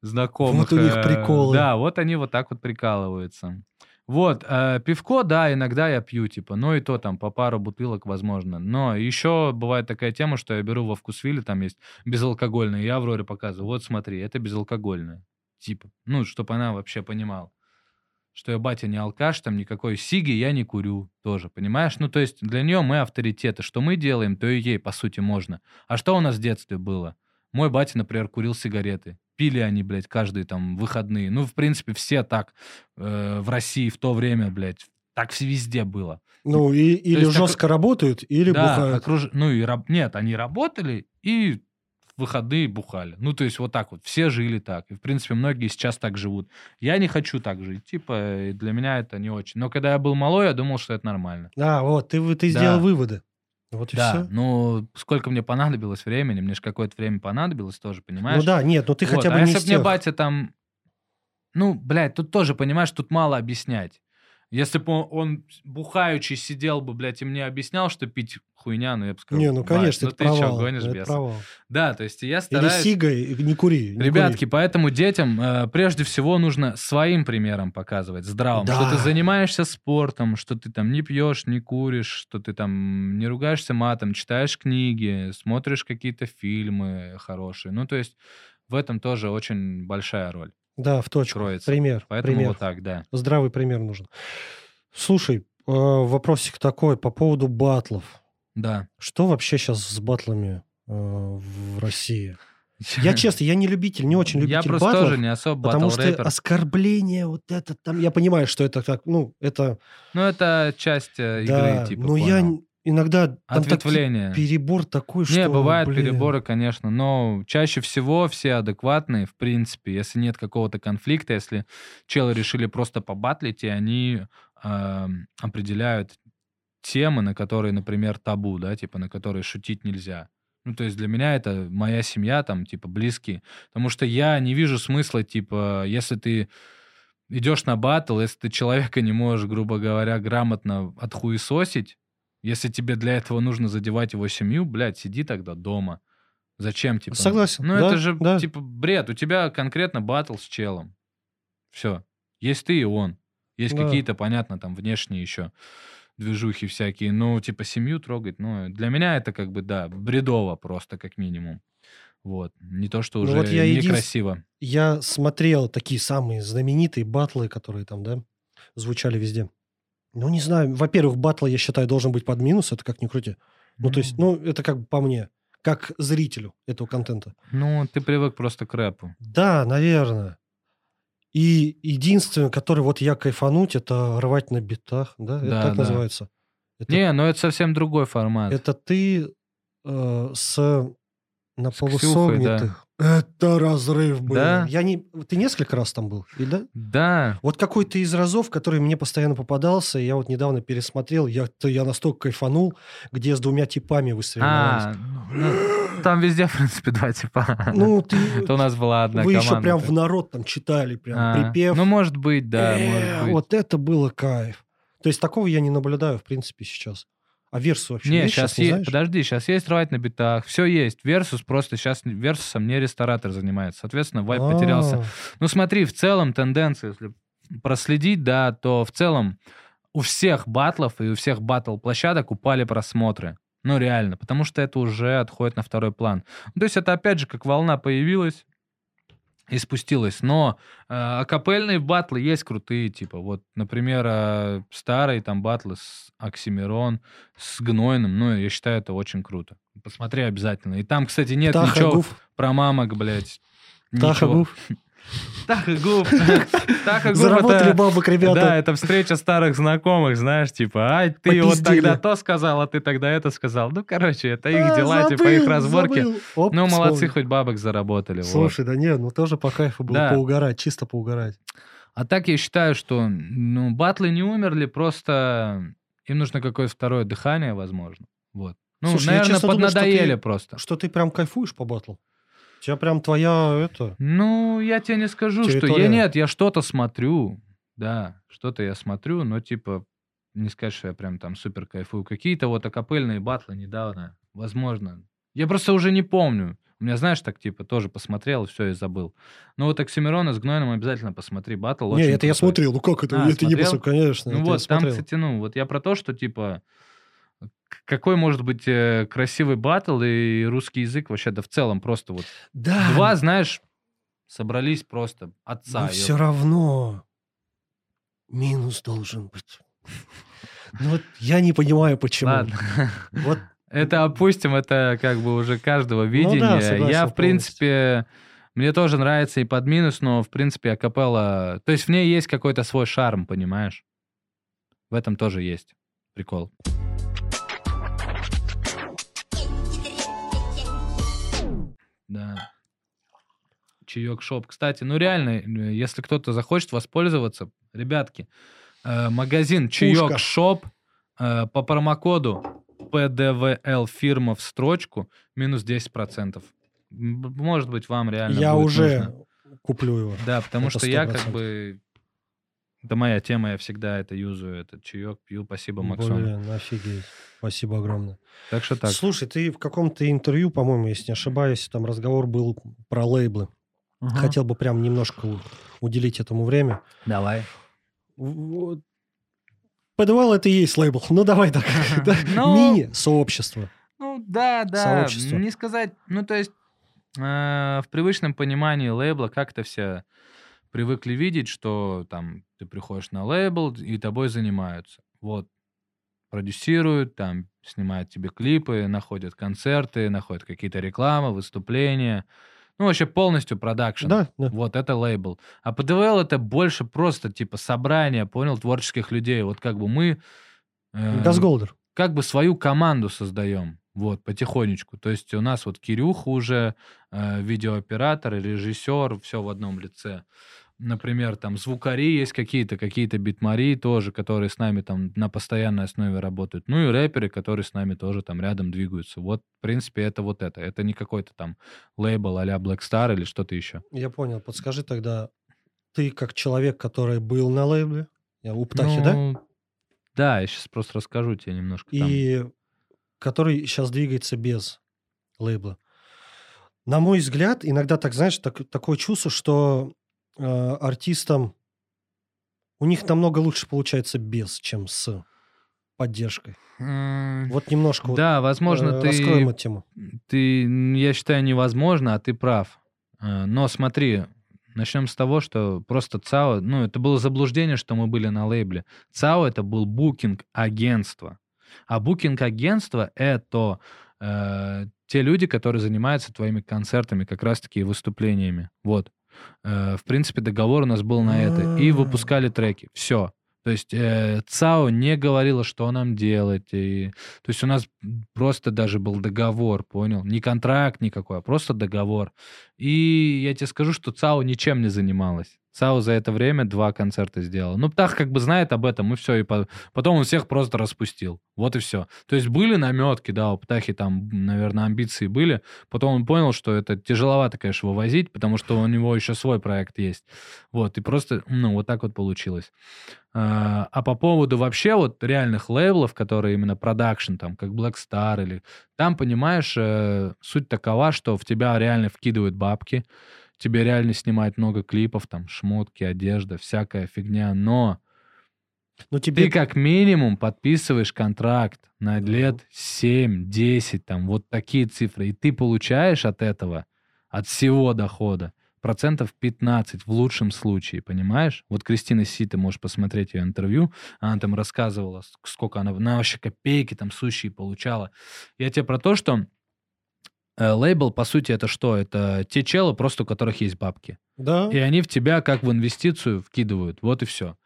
знакомых. Вот у них э, приколы. Да, вот они вот так вот прикалываются. Вот, э, пивко, да, иногда я пью, типа, ну и то там по пару бутылок, возможно. Но еще бывает такая тема, что я беру во вкусвиле, там есть безалкогольное, я Авроре показываю, вот смотри, это безалкогольное. Типа, ну, чтобы она вообще понимала, что я батя не алкаш, там никакой сиги я не курю тоже, понимаешь? Ну, то есть для нее мы авторитеты, что мы делаем, то и ей, по сути, можно. А что у нас в детстве было? Мой батя, например, курил сигареты. Пили они, блядь, каждые там выходные. Ну, в принципе, все так э, в России в то время, блядь, так все везде было. Ну, и, или есть жестко работают, или да, бухают. окруж- ну и раб- нет, они работали и в выходные бухали. Ну, то есть вот так вот. Все жили так. И, в принципе, многие сейчас так живут. Я не хочу так жить. Типа, для меня это не очень. Но когда я был малой, я думал, что это нормально. А, вот, ты, ты Да. сделал выводы. Вот и да, все. ну, сколько мне понадобилось времени, мне же какое-то время понадобилось тоже, понимаешь? Ну да, нет, ну ты Вот, хотя бы а не если из б мне батя там... Ну, блядь, тут тоже, понимаешь, тут мало объяснять. Если бы он, бухаючи сидел бы, блядь, и мне объяснял, что пить хуйня, ну я бы сказал, Не, ну «Бать, конечно, ну ты чё, провал. гонишь, это бес?» провал. Да, то есть я Или стараюсь... сигай, не кури. не Ребятки, кури. поэтому детям э, прежде всего нужно своим примером показывать, здравым, что Да. ты занимаешься спортом, что ты там не пьешь, не куришь, что ты там не ругаешься матом, читаешь книги, смотришь какие-то фильмы хорошие. Ну, то есть в этом тоже очень большая роль Да, в точку. кроется. Пример. Поэтому пример. вот так, да. Здравый пример нужен. Слушай, э, вопросик такой по поводу батлов. Да. Что вообще сейчас с батлами э, в России? *laughs* Я честно, я не любитель, не очень любитель Я просто батлов, тоже не особо потому что батл-рэпер. оскорбление, вот это там, я понимаю, что это так, ну, это, Ну, это часть э, да, игры, типа, но я понял. н- иногда Ответвление. перебор такой, что, Не, бывают блин. переборы, конечно, но чаще всего все адекватные, в принципе, если нет какого-то конфликта, если челы решили просто побатлить, и они эм, определяют темы, на которые, например, табу, да, типа, на которые шутить нельзя. Ну, то есть для меня это моя семья, там, типа, близкие. Потому что я не вижу смысла, типа, если ты идешь на батл, если ты человека не можешь, грубо говоря, грамотно отхуесосить, если тебе для этого нужно задевать его семью, блядь, сиди тогда дома. Зачем, типа? Согласен, Ну, да, это же, да. типа, бред. У тебя конкретно батл с челом. Все. Есть ты и он. Есть Да. какие-то, понятно, там, внешние еще движухи всякие. Ну, типа, семью трогать, ну, для меня это как бы, да, бредово просто, как минимум. Вот. Не то, что Ну, уже вот я некрасиво. Я смотрел такие самые знаменитые батлы, которые там, да, звучали везде. Ну, не знаю, во-первых, батл, я считаю, должен быть под минус, это как ни крути. Ну, то есть, ну, это как бы по мне, как зрителю этого контента. Ну, ты привык просто к рэпу. Да, наверное. И единственное, который вот я кайфануть, это рвать на битах, да? Это Да, так да. называется. Это, Не, ну это совсем другой формат. это ты э, с на С Ксюхой, полусогнутых. Это разрыв был. Да? Я не... Ты несколько раз там был, и да? Да. Вот какой-то из разов, который мне постоянно попадался, я вот недавно пересмотрел, я, я настолько кайфанул, где с двумя типами вы А, соревновались. ну, там везде, в принципе, два типа. Ну, ты... *laughs* Это у нас была одна Вы еще прям в народ там читали, прям А, припев. Ну, может быть, да, Э, может быть. Вот это было кайф. То есть такого я не наблюдаю, в принципе, сейчас. А версу вообще Не, есть сейчас не есть, подожди, сейчас есть рвать на битах, все есть. Версус просто сейчас Версусом не ресторатор занимается. Соответственно, вайп потерялся. А, Ну смотри, в целом тенденция, если проследить, да, то в целом у всех батлов и у всех батл-площадок упали просмотры. Ну реально, потому что это уже отходит на второй план. Ну, то есть это опять же как волна появилась и спустилась. Но э, акапельные батлы есть крутые, типа вот, например, э, старые там батлы с Оксимирон, с Гнойным, ну я считаю это очень круто. Посмотри обязательно. И там, кстати, нет Птаха, ничего Гуф, про мамок, блядь. Птаха, Ничего. Гуф. Таха Гуф. Таха Гуф Заработали это... бабок, ребята. Да, это встреча старых знакомых, знаешь, типа, ай, ты вот тогда то сказал, а ты тогда это сказал. Ну, короче, это их А, дела, типа, их разборки. Оп, Ну, молодцы, вспомнил. хоть бабок заработали. вот. Слушай, да не, ну тоже по кайфу было Да. поугарать, чисто поугарать. А так я считаю, что, ну, батлы не умерли, просто им нужно какое-то второе дыхание, возможно. Вот. Ну, Слушай, я наверное, честно думал, что поднадоели ты- просто. Что ты прям кайфуешь по батлу? Тебя прям твоя, это... Ну, я тебе не скажу, что Территория. я нет, я что-то смотрю, да, что-то я смотрю, но типа не сказать, что я прям там супер кайфую. Какие-то вот акапельные батлы недавно, возможно. Я просто уже не помню. У меня, знаешь, так типа тоже посмотрел, все, и забыл. Но вот Оксимирона с Гнойным обязательно посмотри, батл Не, это я крутой. смотрел, ну как это? А, это не смотрел? посмотрел, конечно. Ну я вот, там, смотрел. кстати, ну, вот я про то, что, типа, какой может быть э, красивый батл и русский язык вообще, да в целом просто вот Да, Два, знаешь, собрались просто отца. но все равно минус должен быть. Ну вот я не понимаю, почему. Ладно. Вот Это опустим, это как бы уже каждого видения. Ну да, согласен Я, в принципе, мне тоже нравится и под минус, но, в принципе, акапелла... То есть в ней есть какой-то свой шарм, понимаешь? В этом тоже есть прикол. Да. Чаек шоп. Кстати, ну реально, э, если кто-то захочет воспользоваться, ребятки, э, магазин Чаек Пушка. шоп э, по промокоду PDVL фирма в строчку минус 10%. М, Может быть, вам реально я уже нужно. куплю его. Да, потому Это что я как 100%. бы... Это моя тема, я всегда это юзаю, этот чаек пью. Спасибо, Максон. Блин, офигеть. Спасибо огромное. Так что так. Слушай, ты в каком-то интервью, по-моему, если не ошибаюсь, там разговор был про лейблы. Мгм. Хотел бы прям немножко уделить этому время. Давай. Вот. Подвал это и есть лейбл. Ну давай так. *laughs* Да. Ну, Мини-сообщество. Ну да, да. Сообщество. Не сказать, ну то есть э, в привычном понимании лейбла как-то все привыкли видеть, что там ты приходишь на лейбл и тобой занимаются. Вот. Продюсируют, там снимают тебе клипы, находят концерты, находят какие-то рекламы, выступления. Ну, вообще полностью продакшн. Да, да. Вот, это лейбл. А ПДВЛ это больше просто, типа, собрание, понял, творческих людей. Вот как бы мы... Э, Газголдер. Как бы свою команду создаем. Вот, потихонечку. То есть у нас вот Кирюха уже, э, видеооператор, режиссер, все в одном лице например, там звукари есть какие-то, какие-то битмари тоже, которые с нами там на постоянной основе работают. Ну и рэперы, которые с нами тоже там рядом двигаются. Вот, в принципе, это вот это. Это не какой-то там лейбл а-ля Black Star или что-то еще. Я понял. Подскажи тогда, ты как человек, который был на лейбле, у Птахи, ну, да? Да, я сейчас просто расскажу тебе немножко. И там. Который сейчас двигается без лейбла. На мой взгляд, иногда так, знаешь, так, такое чувство, что э, артистам у них намного лучше получается без, чем с поддержкой. Вот немножко. Да, вот, возможно, э, ты... Раскроем эту тему. Ты, я считаю, невозможно, а ты прав. Э, но смотри, начнем с того, что просто ЦАО, ну, это было заблуждение, что мы были на лейбле. ЦАО это был букинг-агентство. А букинг-агентство это э, те люди, которые занимаются твоими концертами, как раз-таки выступлениями. Вот. Э, в принципе, договор у нас был на это. И выпускали треки. Все. То есть э, ЦАО не говорила, что нам делать. И, то есть у нас просто даже был договор, понял? Не контракт никакой, а просто договор. И я тебе скажу, что ЦАО ничем не занималась. ЦАО за это время два концерта сделал. Ну, Птах как бы знает об этом, и все. И по... потом он всех просто распустил. Вот и все. То есть были наметки, да, у Птахи там, наверное, амбиции были. Потом он понял, что это тяжеловато, конечно, вывозить, потому что у него еще свой проект есть. Вот, и просто, ну, вот так вот получилось. А, а по поводу вообще вот реальных лейблов, которые именно продакшн, там, как Black Star или... Там, понимаешь, э, суть такова, что в тебя реально вкидывают бабки, тебе реально снимают много клипов, там, шмотки, одежда, всякая фигня, но ну, тебе... ты как минимум подписываешь контракт на лет 7-10, там, вот такие цифры, и ты получаешь от этого, от всего дохода, процентов 15 в лучшем случае, понимаешь? Вот Кристина Си, ты можешь посмотреть ее интервью, она там рассказывала, сколько она, она вообще копейки там сущие получала. Я тебе про то, что лейбл, по сути, это что? Это те челы, просто у которых есть бабки. Да. И они в тебя как в инвестицию вкидывают. Вот и все.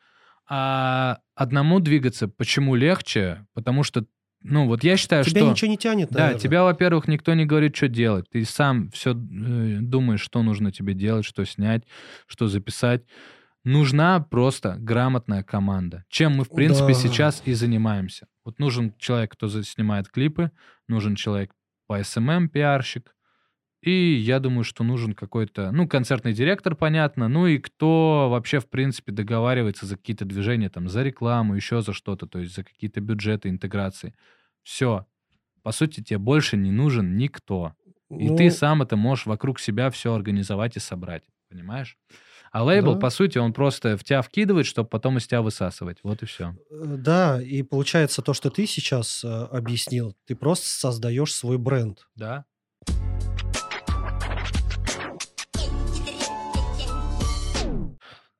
А одному двигаться почему легче? Потому что, ну, вот я считаю, тебя что... Тебя ничего не тянет, наверное. Да, тебя, во-первых, никто не говорит, что делать. Ты сам все э, думаешь, что нужно тебе делать, что снять, что записать. Нужна просто грамотная команда. Чем мы, в принципе, да. сейчас и занимаемся. Вот нужен человек, кто снимает клипы, нужен человек, по SMM пиарщик. И я думаю, что нужен какой-то, ну, концертный директор, понятно, ну и кто вообще, в принципе, договаривается за какие-то движения, там, за рекламу, еще за что-то, то есть за какие-то бюджеты, интеграции. Все. По сути, тебе больше не нужен никто. И ну... ты сам это можешь вокруг себя все организовать и собрать. Понимаешь? А лейбл, да. по сути, он просто в тебя вкидывает, чтобы потом из тебя высасывать. Вот и все. Э, да, и получается то, что ты сейчас э, объяснил, ты просто создаешь свой бренд. Да.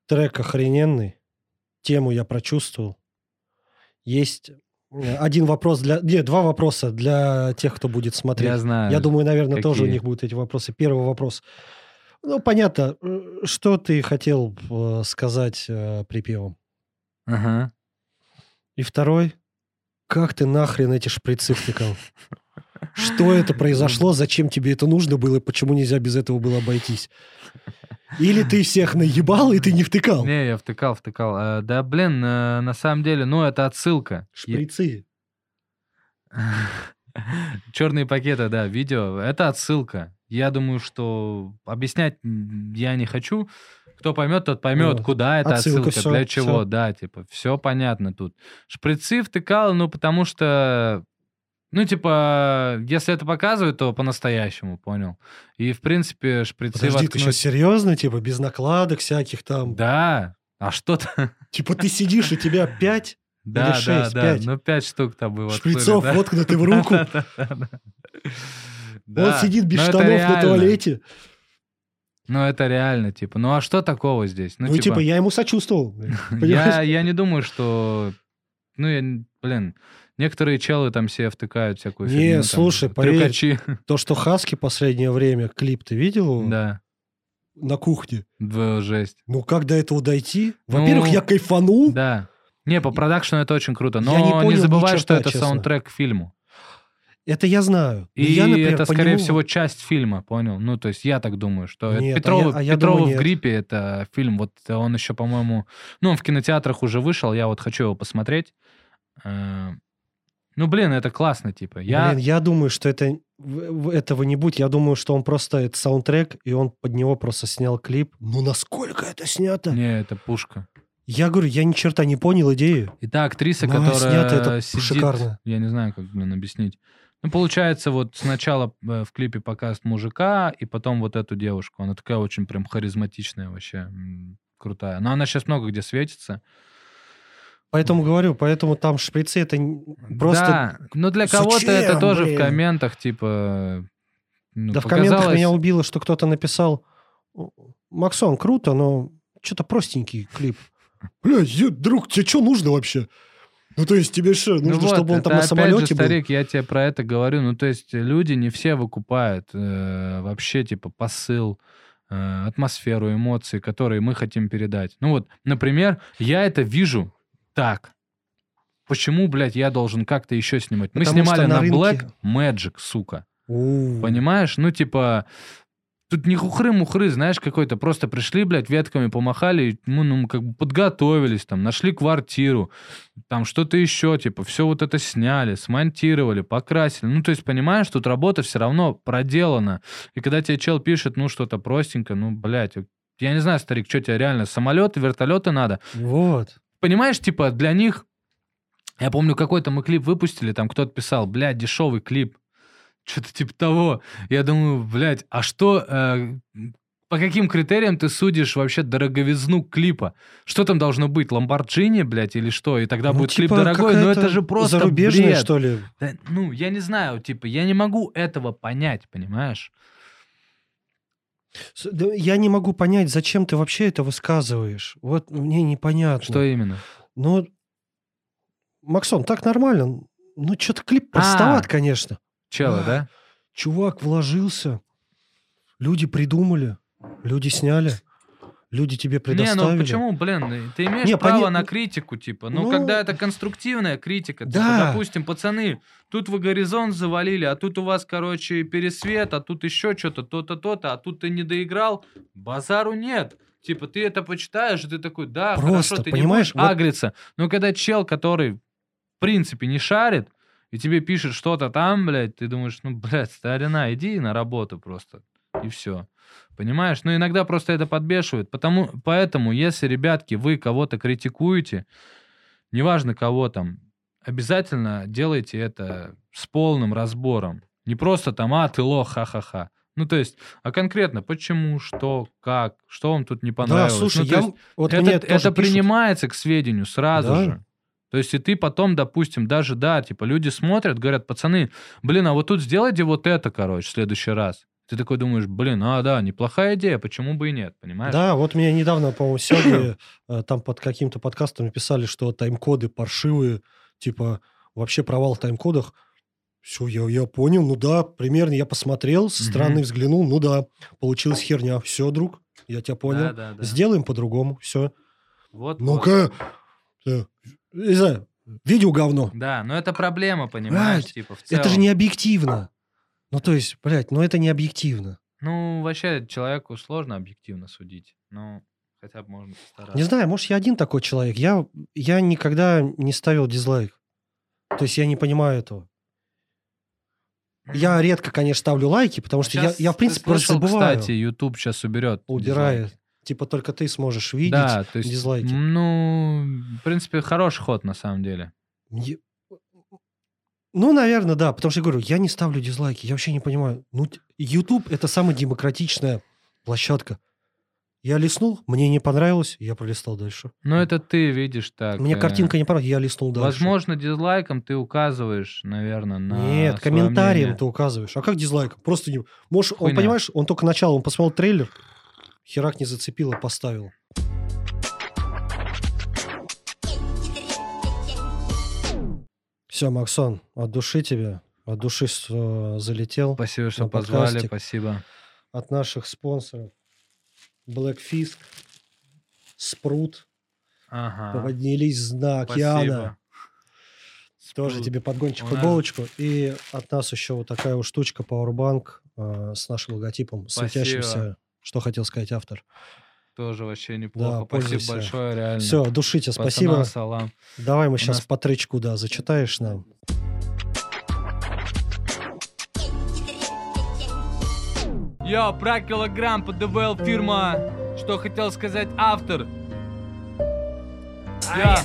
Трек охрененный. Тему я прочувствовал. Есть э, один вопрос для... Нет, два вопроса для тех, кто будет смотреть. Я знаю. Я думаю, наверное, какие? тоже у них будут эти вопросы. Первый вопрос. Ну, понятно. Э, что ты хотел э, сказать э, припевом? Ага. И второй. Как ты нахрен эти шприцы втыкал? Что это произошло? Зачем тебе это нужно было? Почему нельзя без этого было обойтись? Или ты всех наебал, и ты не втыкал? Не, я втыкал, втыкал. Да, блин, на самом деле, ну, это отсылка. Шприцы. *laughs* Черные пакеты, да, видео. Это отсылка. Я думаю, что объяснять я не хочу. Кто поймет, тот поймет, ну, куда это отсылка, отсылка все, для чего, все. да, типа, все понятно тут. Шприцы втыкал, ну, потому что, ну, типа, если это показывают, то по-настоящему, понял? И, в принципе, шприцы Подожди, воткнуть... ты сейчас серьезно, типа, без накладок всяких там? Да, а что-то... Типа, ты сидишь, у тебя пять да, Или 6, да, да, 5. ну пять штук там было. Шприцов да? воткнуты в руку. *laughs* Он сидит без штанов на туалете. Ну, это реально, типа. Ну, а что такого здесь? Ну, ну типа, я ему сочувствовал. *laughs* я, я не думаю, что... Ну, я, блин, Некоторые челы там себе втыкают всякую Не, фигню. там, слушай, поверь, трюкачи. То, что Хаски последнее время, клип ты видел его Да, на кухне? да, жесть. Ну, как до этого дойти? Во-первых, Ну, я кайфанул. Да. Не, по продакшну это очень круто. Но не не, понял забывай, что это честно. саундтрек к фильму. Это я знаю. И я, например, это, скорее нему- всего, часть фильма, понял? Ну, то есть я так думаю, что Нет, а Петрова, я- а я Петрова думаю, в гриппе это фильм. Вот он еще, по-моему, ну, он в кинотеатрах уже вышел, я вот хочу его посмотреть. Э, Ну, блин, это классно, типа. Я... Блин, я думаю, что это этого не будет. Я думаю, что он просто это саундтрек, и он под него просто снял клип. Ну, насколько это снято? Не, это пушка. Я говорю, я ни черта не понял идею. И та актриса, Но которая снято это сидит... шикарно. Я не знаю, как, блин, объяснить. Ну, получается, вот сначала э, в клипе показывают мужика, и потом вот эту девушку. Она такая очень прям харизматичная вообще, крутая. Но она сейчас много где светится. Поэтому говорю, поэтому там шприцы это просто... Да, но для кого-то это тоже блин? в комментах, типа... ну, да в комментах показалось- меня убило, что кто-то написал, Максон, круто, но что-то простенький клип. Бля, друг, тебе что нужно вообще? Ну, то есть тебе что, Ну нужно, вот, чтобы он там на самолете же, был? старик, я тебе про это говорю. Ну, то есть люди не все выкупают э, вообще, типа, посыл, э, атмосферу, эмоции, которые мы хотим передать. Ну вот, например, я это вижу так. Почему, блядь, я должен как-то еще снимать? Мы Потому снимали на на рынке- Black Magic, сука. У. Понимаешь? Ну, типа, тут не хухры-мухры, знаешь, какой-то. Просто пришли, блядь, ветками помахали, ну, ну, как бы подготовились, там, нашли квартиру, там, что-то еще, типа, все вот это сняли, смонтировали, покрасили. Ну, то есть, понимаешь, тут работа все равно проделана. И когда тебе чел пишет, ну, что-то простенько, ну, блядь, я не знаю, старик, что тебе реально, самолеты, вертолеты надо? Вот. Понимаешь, типа, для них... Я помню, какой-то мы клип выпустили, там кто-то писал, блядь, дешевый клип. Что-то типа того. Я думаю, блядь, а что... э, по каким критериям ты судишь вообще дороговизну клипа? Что там должно быть? Ламборджини, блядь, или что? И тогда Ну, будет клип типа, дорогой? Ну это же просто Зарубежная, бред. что ли? Да, ну, я не знаю, типа, я не могу этого понять, понимаешь? Я не могу понять, зачем ты вообще это высказываешь. Вот мне непонятно. Что именно? Ну, Максон, так нормально. Ну, что-то клип А. простоват, конечно. Челы, А. да? Чувак вложился. Люди придумали. Люди сняли. Люди тебе Не, предоставили. ну почему, блин, ты имеешь Не, право поня- на критику, типа. Ну, Ну- когда это конструктивная критика, типа, Да. допустим, пацаны, тут вы горизонт завалили, а тут у вас, короче, пересвет, а тут еще что-то, то-то, то-то, а тут ты не доиграл, базару нет. Типа, ты это почитаешь, и ты такой, да, Просто, хорошо, ты понимаешь, не будешь вот- агриться. Но когда чел, который, в принципе, не шарит, и тебе пишет что-то там, блядь, ты думаешь, ну, блядь, старина, иди на работу просто, и все. Понимаешь? Но иногда просто это подбешивает. Потому, поэтому, если, ребятки, вы кого-то критикуете, неважно кого там, обязательно делайте это с полным разбором. Не просто там, а, ты лох, ха-ха-ха. Ну, то есть, а конкретно, почему, что, как, что вам тут не Да, понравилось. слушай, Ну, я... есть, вот это, это принимается к сведению сразу Да. же. То есть, и ты потом, допустим, даже, да, типа, люди смотрят, говорят, пацаны, блин, а вот тут сделайте вот это, короче, в следующий раз. Ты такой думаешь, блин, а, да, неплохая идея, почему бы и нет, понимаешь? Да, вот мне недавно, по-моему, сегодня *coughs* э, там под каким-то подкастом писали, что тайм-коды паршивые, типа вообще провал в тайм-кодах. Все, я, я понял, ну да, примерно я посмотрел, со стороны взглянул, ну да, получилась херня. Все, друг, я тебя понял. Да, да, да. Сделаем по-другому, все. Вот, вот. Ну-ка, э, не знаю, видео говно. Да, но это проблема, понимаешь, Блядь, типа, в Это же целом. не объективно. Ну, то есть, блядь, ну это не объективно. Ну, вообще, человеку сложно объективно судить, но хотя бы можно постараться. Не знаю, может, я один такой человек. Я, я никогда не ставил дизлайк. То есть я не понимаю этого. Я редко, конечно, ставлю лайки, потому что я, я, в принципе, просто слышал, забываю. кстати, YouTube сейчас уберет. убирает. дизлайки. Типа только ты сможешь видеть. Да, то есть, дизлайки. ну, в принципе, хороший ход, на самом деле. Мне- Ну, наверное, да. Потому что я говорю, я не ставлю дизлайки. Я вообще не понимаю. Ну, YouTube это самая демократичная площадка. Я листнул, мне не понравилось, я пролистал дальше. Но это ты видишь так. Мне э, картинка не понравилась, я листнул дальше. Возможно, дизлайком ты указываешь, наверное, на Нет, комментарием мнение. ты указываешь. А как дизлайк? Просто не... Можешь, он, Хуйня. понимаешь, он только начало, он посмотрел трейлер, херак не зацепил и поставил. Все, Максон, от души тебе, от души что залетел. Спасибо, что позвали, подкастик. спасибо. От наших спонсоров Black Fisk, Спрут, ага. поднялись с дна океана. Тоже тебе подгончик футболочку. И от нас еще вот такая вот штучка Powerbank э, с нашим логотипом, Спасибо. светящимся. Что хотел сказать автор. Тоже вообще неплохо. Да, Спасибо большое, реально. Все, душите, Пацана, спасибо. Салам. Давай мы У сейчас нас... по тречку, да, зачитаешь нам. Йо, про килограмм ПДВЛ фирма. Что хотел сказать автор? Я.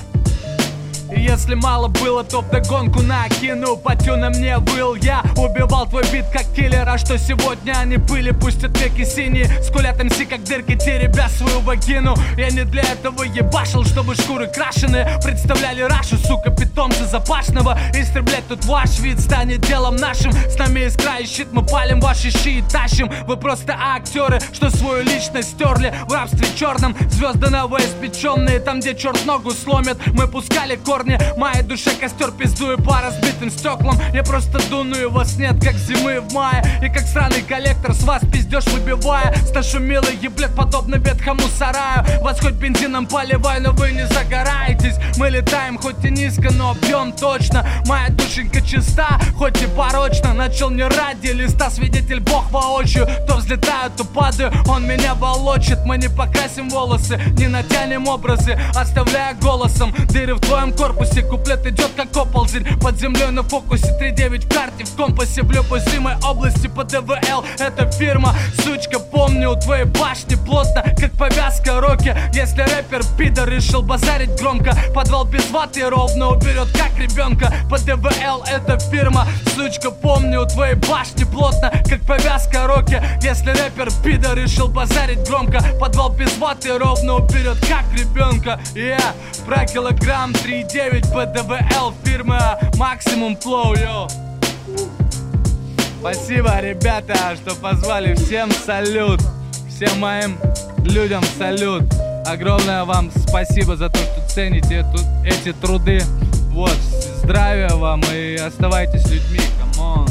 Если мало было, то вдогонку накину. Патю на мне был я Убивал твой бит как киллер А что сегодня они были, пусть веки синие. Скулят МС как дырки, теребя свою вагину. Я не для этого ебашил, чтобы шкуры крашеные Представляли Рашу, сука, питомца запашного. Истреблять тут ваш вид станет делом нашим. С нами искра и щит, мы палим ваши щи и тащим. Вы просто актеры, что свою личность стерли В рабстве черном, звезды новоиспеченные Там, где черт ногу сломит, мы пускали корни корни Моей душе костер пиздую по разбитым стеклам. Я просто дуную, вас нет, как зимы в мае. И как сраный коллектор с вас пиздешь выбивая. Сташу милый еблет, подобно ветхому сараю. Вас хоть бензином поливай, но вы не загораетесь. Мы летаем хоть и низко, но бьем точно. Моя душенька чиста, хоть и порочно. Начал не ради листа, свидетель бог воочию. То взлетаю, то падаю, он меня волочит. Мы не покрасим волосы, не натянем образы Оставляя голосом дыры в твоем корпусе корпусе Куплет идет как оползень. Под землей на фокусе 3-9 в карте В компасе. В любой зримой области По ДВЛ это фирма Сучка, помню, у твоей башни плотно Как повязка роки Если рэпер пидор решил базарить громко Подвал без ваты ровно уберет как ребенка. По ДВЛ это фирма Сучка, помню, у твоей башни плотно Как повязка роки Если рэпер пидор решил базарить громко Подвал без ваты ровно уберет как ребенка. Yeah, про килограмм 3 9 ПДВЛ фирма Максимум Флоу, йо. Спасибо, ребята, что позвали. Всем салют. Всем моим людям салют. Огромное вам спасибо за то, что цените эту, эти труды. Вот, здравия вам и оставайтесь людьми. Come on.